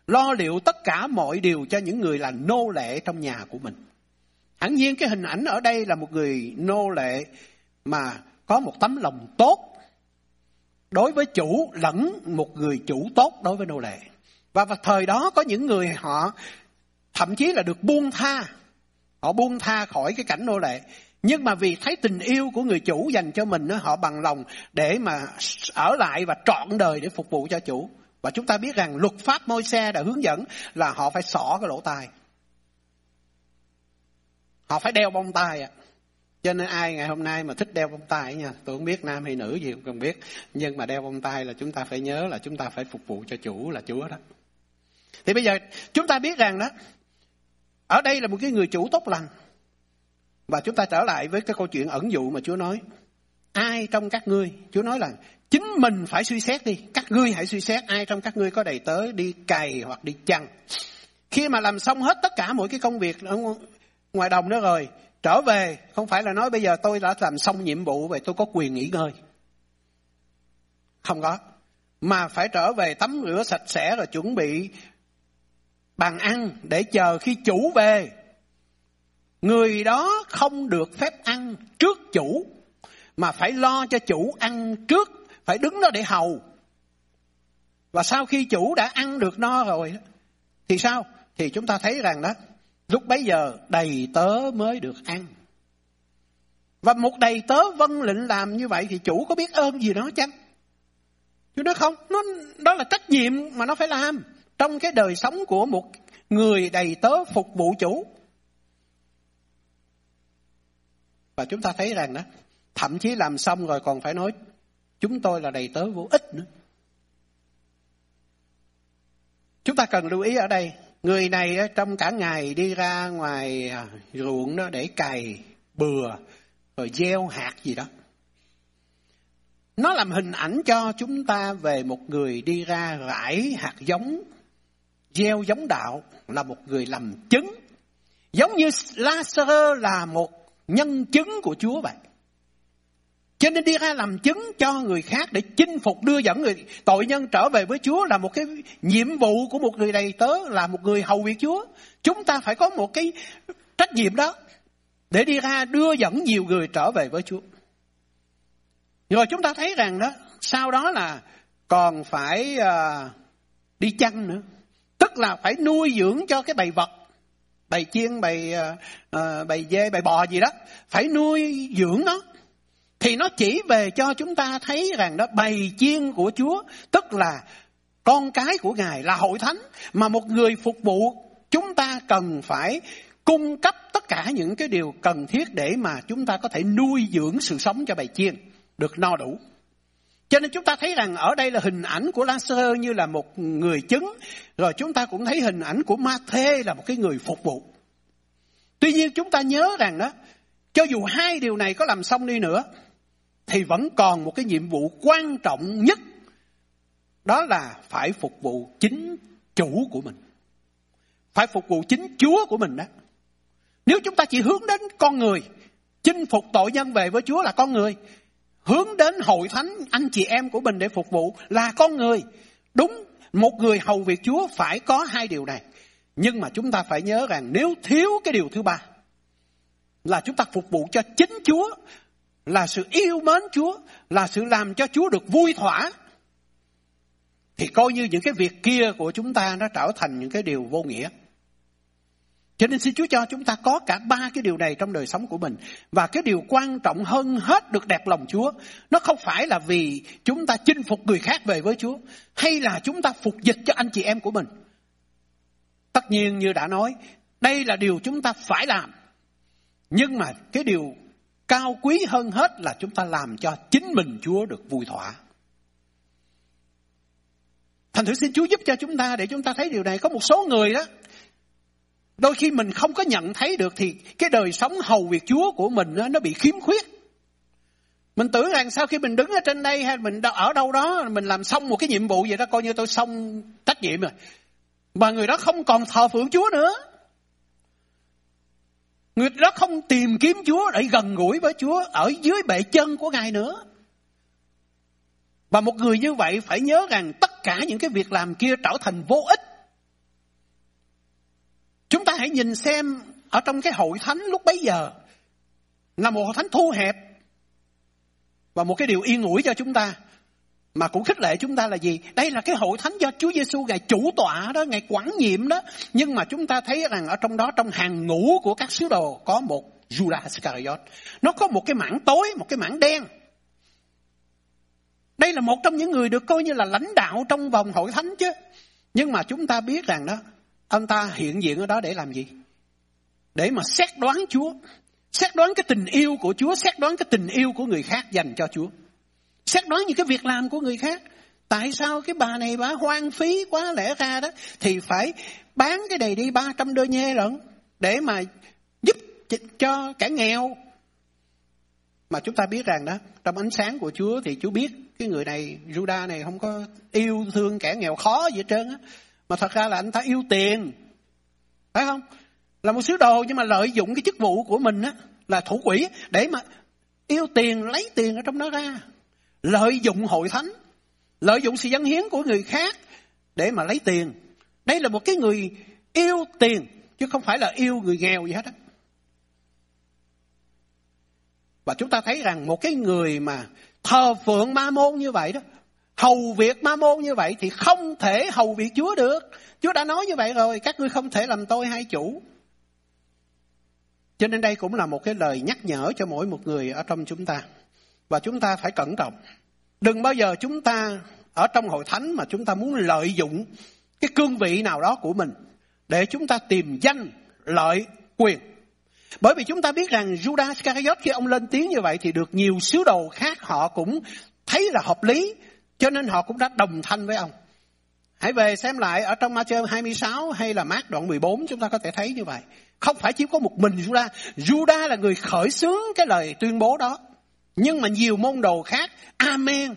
lo liệu tất cả mọi điều cho những người là nô lệ trong nhà của mình. Hẳn nhiên cái hình ảnh ở đây là một người nô lệ mà có một tấm lòng tốt đối với chủ lẫn một người chủ tốt đối với nô lệ. Và vào thời đó có những người họ thậm chí là được buông tha. Họ buông tha khỏi cái cảnh nô lệ. Nhưng mà vì thấy tình yêu của người chủ dành cho mình, họ bằng lòng để mà ở lại và trọn đời để phục vụ cho chủ. Và chúng ta biết rằng luật pháp môi xe đã hướng dẫn là họ phải xỏ cái lỗ tai. Họ phải đeo bông tai ạ. À. Cho nên ai ngày hôm nay mà thích đeo bông tai nha, tôi không biết nam hay nữ gì cũng cần biết. Nhưng mà đeo bông tai là chúng ta phải nhớ là chúng ta phải phục vụ cho chủ là Chúa đó. Thì bây giờ chúng ta biết rằng đó, ở đây là một cái người chủ tốt lành. Và chúng ta trở lại với cái câu chuyện ẩn dụ mà Chúa nói. Ai trong các ngươi, Chúa nói là chính mình phải suy xét đi. Các ngươi hãy suy xét ai trong các ngươi có đầy tớ đi cày hoặc đi chăn. Khi mà làm xong hết tất cả mọi cái công việc ở ngoài đồng đó rồi, Trở về không phải là nói bây giờ tôi đã làm xong nhiệm vụ vậy tôi có quyền nghỉ ngơi. Không có. Mà phải trở về tắm rửa sạch sẽ rồi chuẩn bị bàn ăn để chờ khi chủ về. Người đó không được phép ăn trước chủ mà phải lo cho chủ ăn trước, phải đứng đó để hầu. Và sau khi chủ đã ăn được no rồi thì sao? Thì chúng ta thấy rằng đó Lúc bấy giờ đầy tớ mới được ăn. Và một đầy tớ vân lệnh làm như vậy thì chủ có biết ơn gì đó chăng? chứ nó không, nó, đó là trách nhiệm mà nó phải làm trong cái đời sống của một người đầy tớ phục vụ chủ. Và chúng ta thấy rằng đó, thậm chí làm xong rồi còn phải nói chúng tôi là đầy tớ vô ích nữa. Chúng ta cần lưu ý ở đây, người này trong cả ngày đi ra ngoài à, ruộng đó để cày bừa rồi gieo hạt gì đó. Nó làm hình ảnh cho chúng ta về một người đi ra rải hạt giống, gieo giống đạo là một người làm chứng. Giống như Lazarus là một nhân chứng của Chúa vậy. Cho nên đi ra làm chứng cho người khác để chinh phục đưa dẫn người tội nhân trở về với Chúa là một cái nhiệm vụ của một người đầy tớ, là một người hầu việc Chúa. Chúng ta phải có một cái trách nhiệm đó để đi ra đưa dẫn nhiều người trở về với Chúa. Rồi chúng ta thấy rằng đó, sau đó là còn phải uh, đi chăn nữa. Tức là phải nuôi dưỡng cho cái bầy vật, bầy chiên, bầy, uh, bầy dê, bầy bò gì đó. Phải nuôi dưỡng nó. Thì nó chỉ về cho chúng ta thấy rằng đó bày chiên của Chúa, tức là con cái của Ngài là hội thánh. Mà một người phục vụ chúng ta cần phải cung cấp tất cả những cái điều cần thiết để mà chúng ta có thể nuôi dưỡng sự sống cho bầy chiên được no đủ. Cho nên chúng ta thấy rằng ở đây là hình ảnh của Lazarus như là một người chứng, rồi chúng ta cũng thấy hình ảnh của Ma-thê là một cái người phục vụ. Tuy nhiên chúng ta nhớ rằng đó, cho dù hai điều này có làm xong đi nữa, thì vẫn còn một cái nhiệm vụ quan trọng nhất, đó là phải phục vụ chính chủ của mình. Phải phục vụ chính Chúa của mình đó. Nếu chúng ta chỉ hướng đến con người, chinh phục tội nhân về với Chúa là con người, hướng đến hội thánh anh chị em của mình để phục vụ là con người. Đúng, một người hầu việc Chúa phải có hai điều này. Nhưng mà chúng ta phải nhớ rằng nếu thiếu cái điều thứ ba là chúng ta phục vụ cho chính Chúa, là sự yêu mến Chúa, là sự làm cho Chúa được vui thỏa. Thì coi như những cái việc kia của chúng ta nó trở thành những cái điều vô nghĩa. Cho nên xin Chúa cho chúng ta có cả ba cái điều này trong đời sống của mình. Và cái điều quan trọng hơn hết được đẹp lòng Chúa. Nó không phải là vì chúng ta chinh phục người khác về với Chúa. Hay là chúng ta phục dịch cho anh chị em của mình. Tất nhiên như đã nói, đây là điều chúng ta phải làm. Nhưng mà cái điều cao quý hơn hết là chúng ta làm cho chính mình Chúa được vui thỏa. Thành thử xin Chúa giúp cho chúng ta để chúng ta thấy điều này. Có một số người đó, Đôi khi mình không có nhận thấy được thì cái đời sống hầu việc Chúa của mình nó bị khiếm khuyết. Mình tưởng rằng sau khi mình đứng ở trên đây hay mình ở đâu đó mình làm xong một cái nhiệm vụ gì đó coi như tôi xong trách nhiệm rồi. Mà người đó không còn thờ phượng Chúa nữa. Người đó không tìm kiếm Chúa để gần gũi với Chúa ở dưới bệ chân của Ngài nữa. Và một người như vậy phải nhớ rằng tất cả những cái việc làm kia trở thành vô ích Chúng ta hãy nhìn xem ở trong cái hội thánh lúc bấy giờ, là một hội thánh thu hẹp và một cái điều yên ủi cho chúng ta mà cũng khích lệ chúng ta là gì? Đây là cái hội thánh do Chúa Giêsu ngài chủ tọa đó, ngài quản nhiệm đó. Nhưng mà chúng ta thấy rằng ở trong đó trong hàng ngũ của các sứ đồ có một Judas Iscariot. Nó có một cái mảng tối, một cái mảng đen. Đây là một trong những người được coi như là lãnh đạo trong vòng hội thánh chứ. Nhưng mà chúng ta biết rằng đó, Ông ta hiện diện ở đó để làm gì? Để mà xét đoán Chúa. Xét đoán cái tình yêu của Chúa, xét đoán cái tình yêu của người khác dành cho Chúa. Xét đoán những cái việc làm của người khác. Tại sao cái bà này bà hoang phí quá lẽ ra đó thì phải bán cái này đi 300 đô nhê lận để mà giúp cho kẻ nghèo. Mà chúng ta biết rằng đó, trong ánh sáng của Chúa thì Chúa biết cái người này, Juda này không có yêu thương kẻ nghèo khó gì hết trơn á. Mà thật ra là anh ta yêu tiền. Phải không? Là một sứ đồ nhưng mà lợi dụng cái chức vụ của mình á, là thủ quỷ để mà yêu tiền, lấy tiền ở trong đó ra. Lợi dụng hội thánh. Lợi dụng sự dân hiến của người khác để mà lấy tiền. Đây là một cái người yêu tiền chứ không phải là yêu người nghèo gì hết á. Và chúng ta thấy rằng một cái người mà thờ phượng ma môn như vậy đó Hầu việc ma môn như vậy thì không thể hầu việc Chúa được. Chúa đã nói như vậy rồi, các ngươi không thể làm tôi hai chủ. Cho nên đây cũng là một cái lời nhắc nhở cho mỗi một người ở trong chúng ta. Và chúng ta phải cẩn trọng. Đừng bao giờ chúng ta ở trong hội thánh mà chúng ta muốn lợi dụng cái cương vị nào đó của mình để chúng ta tìm danh, lợi, quyền. Bởi vì chúng ta biết rằng Judas Iscariot khi ông lên tiếng như vậy thì được nhiều sứ đồ khác họ cũng thấy là hợp lý cho nên họ cũng đã đồng thanh với ông. Hãy về xem lại ở trong Matthew 26 hay là Mark đoạn 14 chúng ta có thể thấy như vậy. Không phải chỉ có một mình Judas. Judas là người khởi xướng cái lời tuyên bố đó. Nhưng mà nhiều môn đồ khác, Amen.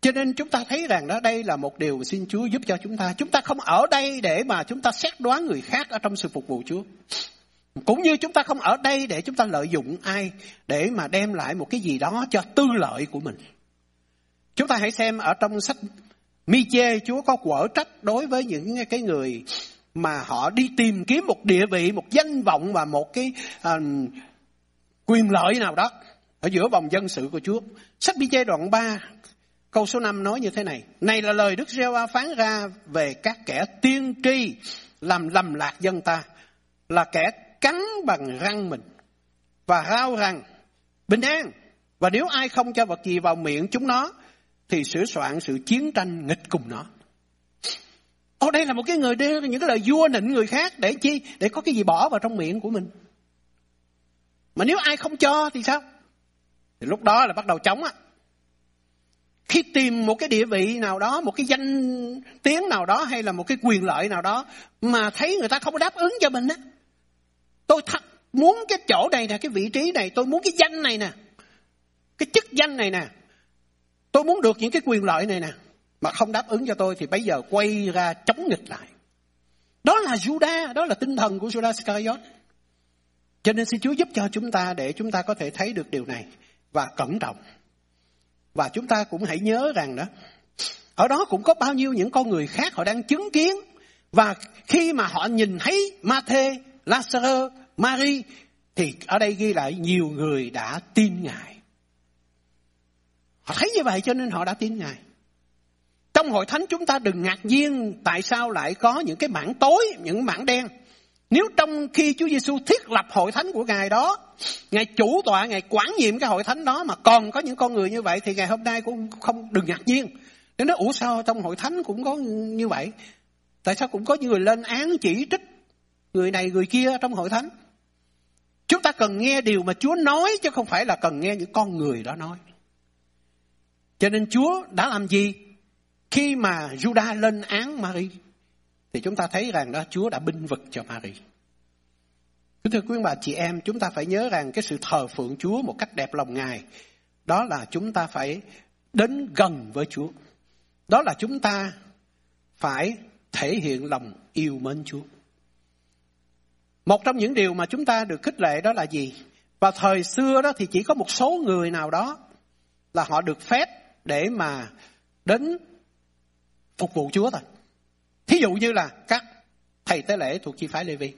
Cho nên chúng ta thấy rằng đó đây là một điều xin Chúa giúp cho chúng ta. Chúng ta không ở đây để mà chúng ta xét đoán người khác ở trong sự phục vụ Chúa. Cũng như chúng ta không ở đây để chúng ta lợi dụng ai để mà đem lại một cái gì đó cho tư lợi của mình. Chúng ta hãy xem ở trong sách Mi chê Chúa có quở trách đối với những cái người mà họ đi tìm kiếm một địa vị, một danh vọng và một cái uh, quyền lợi nào đó ở giữa vòng dân sự của Chúa. Sách Mi chê đoạn 3 câu số 5 nói như thế này. Này là lời Đức giê phán ra về các kẻ tiên tri làm lầm lạc dân ta. Là kẻ cắn bằng răng mình và rao rằng, bình an. Và nếu ai không cho vật gì vào miệng chúng nó, thì sửa soạn sự chiến tranh nghịch cùng nó. Ở đây là một cái người đưa những cái lời vua nịnh người khác để chi? Để có cái gì bỏ vào trong miệng của mình. Mà nếu ai không cho thì sao? Thì lúc đó là bắt đầu chống á. Khi tìm một cái địa vị nào đó, một cái danh tiếng nào đó hay là một cái quyền lợi nào đó mà thấy người ta không đáp ứng cho mình á. Tôi thật muốn cái chỗ này nè, cái vị trí này, tôi muốn cái danh này nè. Cái chức danh này nè. Tôi muốn được những cái quyền lợi này nè. Mà không đáp ứng cho tôi thì bây giờ quay ra chống nghịch lại. Đó là Judah, đó là tinh thần của Judah Iscariot. Cho nên xin Chúa giúp cho chúng ta để chúng ta có thể thấy được điều này và cẩn trọng. Và chúng ta cũng hãy nhớ rằng đó, ở đó cũng có bao nhiêu những con người khác họ đang chứng kiến. Và khi mà họ nhìn thấy Ma-thê, Lazarus, Mary, thì ở đây ghi lại nhiều người đã tin Ngài. Họ thấy như vậy cho nên họ đã tin Ngài. Trong hội thánh chúng ta đừng ngạc nhiên tại sao lại có những cái mảng tối, những mảng đen. Nếu trong khi Chúa Giêsu thiết lập hội thánh của Ngài đó, Ngài chủ tọa, Ngài quản nhiệm cái hội thánh đó mà còn có những con người như vậy thì ngày hôm nay cũng không đừng ngạc nhiên. Nên nói ủa sao trong hội thánh cũng có như vậy? Tại sao cũng có những người lên án chỉ trích người này người kia trong hội thánh? Chúng ta cần nghe điều mà Chúa nói chứ không phải là cần nghe những con người đó nói. Cho nên Chúa đã làm gì? Khi mà Judah lên án Mary thì chúng ta thấy rằng đó Chúa đã binh vực cho Mary. Kính thưa quý bà chị em, chúng ta phải nhớ rằng cái sự thờ phượng Chúa một cách đẹp lòng Ngài, đó là chúng ta phải đến gần với Chúa. Đó là chúng ta phải thể hiện lòng yêu mến Chúa. Một trong những điều mà chúng ta được khích lệ đó là gì? Và thời xưa đó thì chỉ có một số người nào đó là họ được phép để mà đến phục vụ Chúa thôi. Thí dụ như là các thầy tế lễ thuộc chi phái Lê Vi.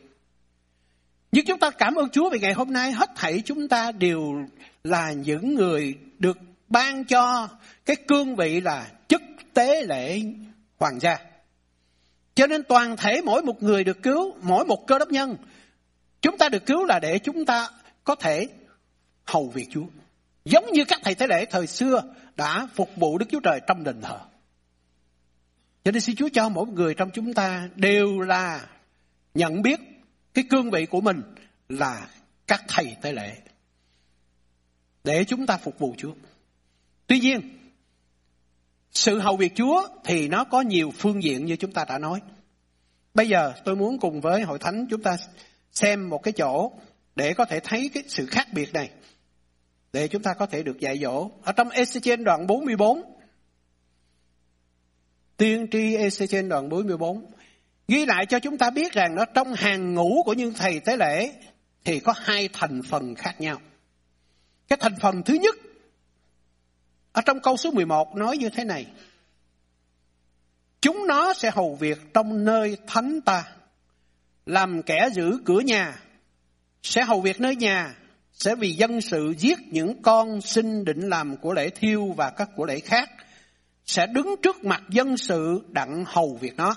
Nhưng chúng ta cảm ơn Chúa vì ngày hôm nay hết thảy chúng ta đều là những người được ban cho cái cương vị là chức tế lễ hoàng gia. Cho nên toàn thể mỗi một người được cứu, mỗi một cơ đốc nhân, chúng ta được cứu là để chúng ta có thể hầu việc Chúa. Giống như các thầy tế lễ thời xưa đã phục vụ Đức Chúa Trời trong đền thờ. Cho nên xin Chúa cho mỗi người trong chúng ta đều là nhận biết cái cương vị của mình là các thầy tế lễ. Để chúng ta phục vụ Chúa. Tuy nhiên, sự hầu việc Chúa thì nó có nhiều phương diện như chúng ta đã nói. Bây giờ tôi muốn cùng với hội thánh chúng ta xem một cái chỗ để có thể thấy cái sự khác biệt này. Để chúng ta có thể được dạy dỗ. Ở trong Ezechiel đoạn 44, Tiên tri EC đoạn 44 ghi lại cho chúng ta biết rằng nó trong hàng ngũ của những thầy tế lễ thì có hai thành phần khác nhau. Cái thành phần thứ nhất ở trong câu số 11 nói như thế này. Chúng nó sẽ hầu việc trong nơi thánh ta, làm kẻ giữ cửa nhà, sẽ hầu việc nơi nhà, sẽ vì dân sự giết những con sinh định làm của lễ thiêu và các của lễ khác, sẽ đứng trước mặt dân sự đặng hầu việc nó.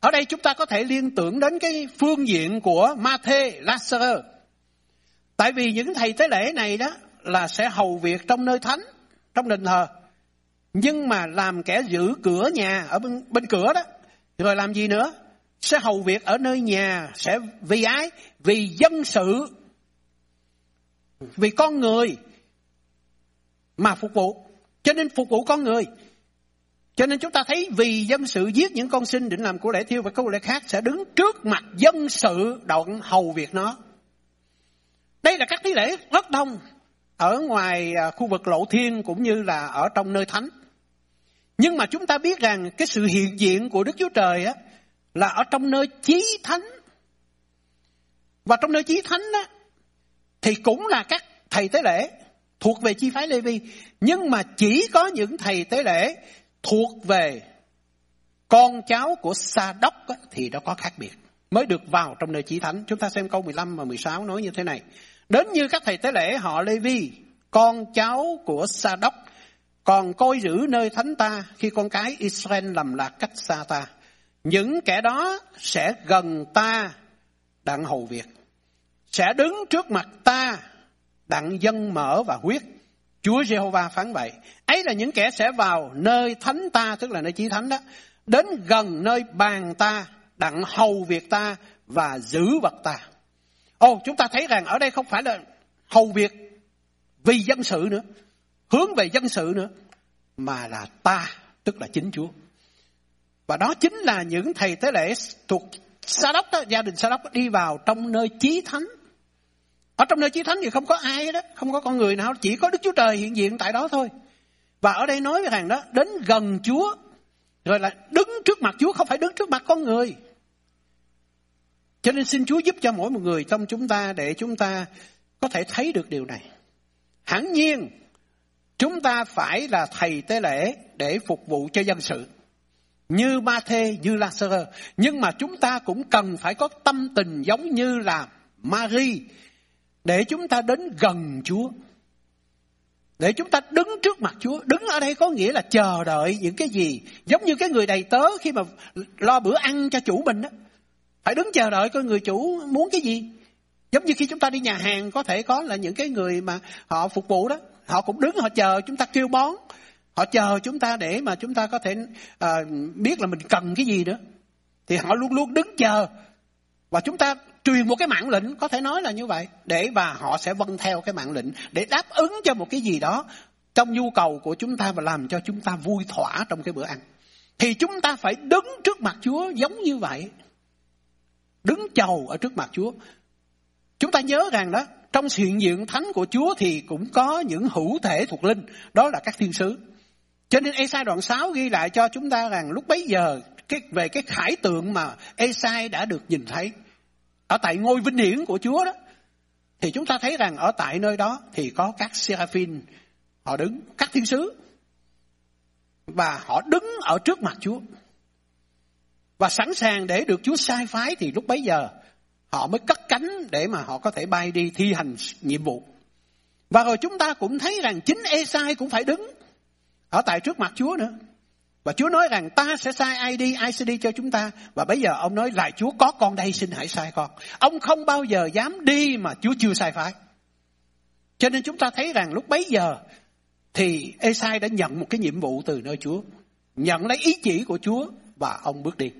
Ở đây chúng ta có thể liên tưởng đến cái phương diện của Ma-thê, Lazarus. Tại vì những thầy tế lễ này đó là sẽ hầu việc trong nơi thánh, trong đền thờ. Nhưng mà làm kẻ giữ cửa nhà ở bên, bên cửa đó. Rồi làm gì nữa? Sẽ hầu việc ở nơi nhà. Sẽ vì ai? Vì dân sự. Vì con người. Mà phục vụ. Cho nên phục vụ con người. Cho nên chúng ta thấy vì dân sự giết những con sinh định làm của lễ thiêu và câu lễ khác sẽ đứng trước mặt dân sự đoạn hầu việc nó. Đây là các tí lễ rất đông ở ngoài à, khu vực lộ thiên cũng như là ở trong nơi thánh. Nhưng mà chúng ta biết rằng cái sự hiện diện của Đức Chúa Trời á, là ở trong nơi chí thánh. Và trong nơi chí thánh á, thì cũng là các thầy tế lễ thuộc về chi phái Lê Vi. Nhưng mà chỉ có những thầy tế lễ thuộc về con cháu của Sa Đốc thì nó có khác biệt. Mới được vào trong nơi chỉ thánh. Chúng ta xem câu 15 và 16 nói như thế này. Đến như các thầy tế lễ họ Lê Vi, con cháu của Sa Đốc, còn coi giữ nơi thánh ta khi con cái Israel lầm lạc cách xa ta. Những kẻ đó sẽ gần ta đặng hầu việc. Sẽ đứng trước mặt ta đặng dân mở và huyết. Chúa Giê-hô-va phán vậy. Ấy là những kẻ sẽ vào nơi thánh ta, tức là nơi chí thánh đó. Đến gần nơi bàn ta, đặng hầu việc ta và giữ vật ta. Ồ, chúng ta thấy rằng ở đây không phải là hầu việc vì dân sự nữa, hướng về dân sự nữa, mà là ta, tức là chính Chúa. Và đó chính là những thầy tế lễ thuộc Sa đốc đó, gia đình Sa đốc đi vào trong nơi chí thánh. Ở trong nơi chí thánh thì không có ai đó, không có con người nào, chỉ có Đức Chúa Trời hiện diện tại đó thôi. Và ở đây nói với rằng đó, đến gần Chúa, rồi là đứng trước mặt Chúa, không phải đứng trước mặt con người. Cho nên xin Chúa giúp cho mỗi một người trong chúng ta để chúng ta có thể thấy được điều này. Hẳn nhiên, chúng ta phải là thầy tế lễ để phục vụ cho dân sự. Như Ma Thê, như Lazarus. Nhưng mà chúng ta cũng cần phải có tâm tình giống như là Marie để chúng ta đến gần Chúa. Để chúng ta đứng trước mặt Chúa. Đứng ở đây có nghĩa là chờ đợi những cái gì. Giống như cái người đầy tớ khi mà lo bữa ăn cho chủ mình đó. Phải đứng chờ đợi coi người chủ muốn cái gì. Giống như khi chúng ta đi nhà hàng có thể có là những cái người mà họ phục vụ đó. Họ cũng đứng họ chờ chúng ta kêu bón. Họ chờ chúng ta để mà chúng ta có thể à, biết là mình cần cái gì nữa. Thì họ luôn luôn đứng chờ. Và chúng ta truyền một cái mạng lệnh có thể nói là như vậy. Để và họ sẽ vâng theo cái mạng lệnh. Để đáp ứng cho một cái gì đó trong nhu cầu của chúng ta và làm cho chúng ta vui thỏa trong cái bữa ăn. Thì chúng ta phải đứng trước mặt Chúa giống như vậy đứng chầu ở trước mặt Chúa. Chúng ta nhớ rằng đó, trong hiện diện thánh của Chúa thì cũng có những hữu thể thuộc linh, đó là các thiên sứ. Cho nên Esai đoạn 6 ghi lại cho chúng ta rằng lúc bấy giờ cái, về cái khải tượng mà Esai đã được nhìn thấy ở tại ngôi vinh hiển của Chúa đó, thì chúng ta thấy rằng ở tại nơi đó thì có các seraphim họ đứng, các thiên sứ và họ đứng ở trước mặt Chúa và sẵn sàng để được Chúa sai phái thì lúc bấy giờ, họ mới cất cánh để mà họ có thể bay đi thi hành nhiệm vụ. Và rồi chúng ta cũng thấy rằng chính Esai cũng phải đứng ở tại trước mặt Chúa nữa. Và Chúa nói rằng ta sẽ sai ai đi, ai sẽ đi cho chúng ta. Và bây giờ ông nói lại Chúa có con đây xin hãy sai con. Ông không bao giờ dám đi mà Chúa chưa sai phái. Cho nên chúng ta thấy rằng lúc bấy giờ thì Esai đã nhận một cái nhiệm vụ từ nơi Chúa. Nhận lấy ý chỉ của Chúa và ông bước đi.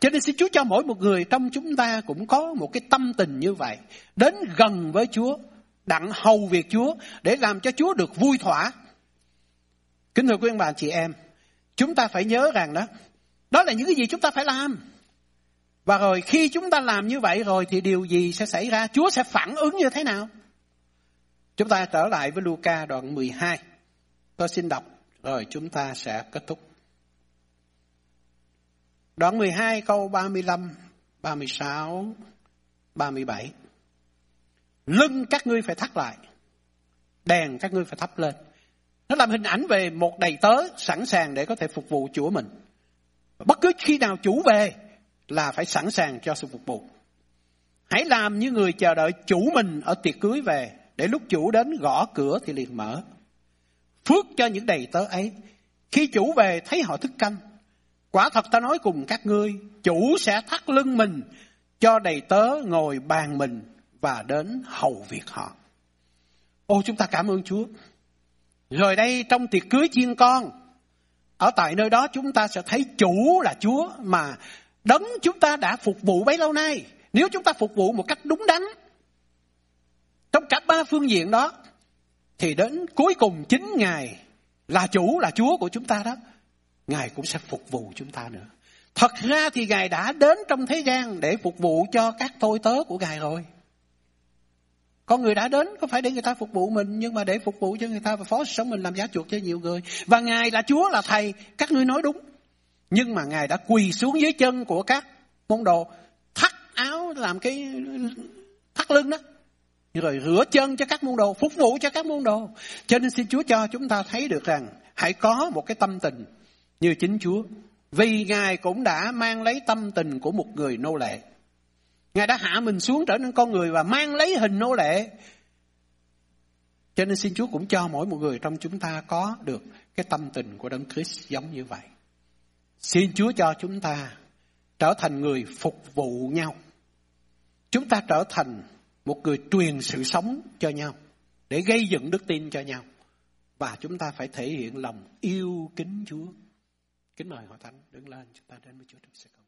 Cho nên xin Chúa cho mỗi một người trong chúng ta cũng có một cái tâm tình như vậy. Đến gần với Chúa, đặng hầu việc Chúa để làm cho Chúa được vui thỏa. Kính thưa quý ông bà chị em, chúng ta phải nhớ rằng đó, đó là những cái gì chúng ta phải làm. Và rồi khi chúng ta làm như vậy rồi thì điều gì sẽ xảy ra? Chúa sẽ phản ứng như thế nào? Chúng ta trở lại với Luca đoạn 12. Tôi xin đọc rồi chúng ta sẽ kết thúc. Đoạn 12 câu 35, 36, 37. Lưng các ngươi phải thắt lại. Đèn các ngươi phải thắp lên. Nó làm hình ảnh về một đầy tớ sẵn sàng để có thể phục vụ Chúa mình. Bất cứ khi nào chủ về là phải sẵn sàng cho sự phục vụ. Hãy làm như người chờ đợi chủ mình ở tiệc cưới về để lúc chủ đến gõ cửa thì liền mở. Phước cho những đầy tớ ấy. Khi chủ về thấy họ thức canh Quả thật ta nói cùng các ngươi, chủ sẽ thắt lưng mình cho đầy tớ ngồi bàn mình và đến hầu việc họ. Ô chúng ta cảm ơn Chúa. Rồi đây trong tiệc cưới chiên con, ở tại nơi đó chúng ta sẽ thấy chủ là Chúa mà đấng chúng ta đã phục vụ bấy lâu nay. Nếu chúng ta phục vụ một cách đúng đắn, trong cả ba phương diện đó, thì đến cuối cùng chính Ngài là chủ, là Chúa của chúng ta đó. Ngài cũng sẽ phục vụ chúng ta nữa. Thật ra thì Ngài đã đến trong thế gian để phục vụ cho các tôi tớ của Ngài rồi. Con người đã đến có phải để người ta phục vụ mình nhưng mà để phục vụ cho người ta và phó sống mình làm giá chuộc cho nhiều người. Và Ngài là Chúa là Thầy, các ngươi nói đúng. Nhưng mà Ngài đã quỳ xuống dưới chân của các môn đồ, thắt áo làm cái thắt lưng đó. Rồi rửa chân cho các môn đồ, phục vụ cho các môn đồ. Cho nên xin Chúa cho chúng ta thấy được rằng hãy có một cái tâm tình như chính Chúa. Vì Ngài cũng đã mang lấy tâm tình của một người nô lệ. Ngài đã hạ mình xuống trở nên con người và mang lấy hình nô lệ. Cho nên xin Chúa cũng cho mỗi một người trong chúng ta có được cái tâm tình của Đấng Christ giống như vậy. Xin Chúa cho chúng ta trở thành người phục vụ nhau. Chúng ta trở thành một người truyền sự sống cho nhau, để gây dựng đức tin cho nhau. Và chúng ta phải thể hiện lòng yêu kính Chúa. Kính mời họ thánh đứng lên, chúng ta đến với Chúa trong sẽ công.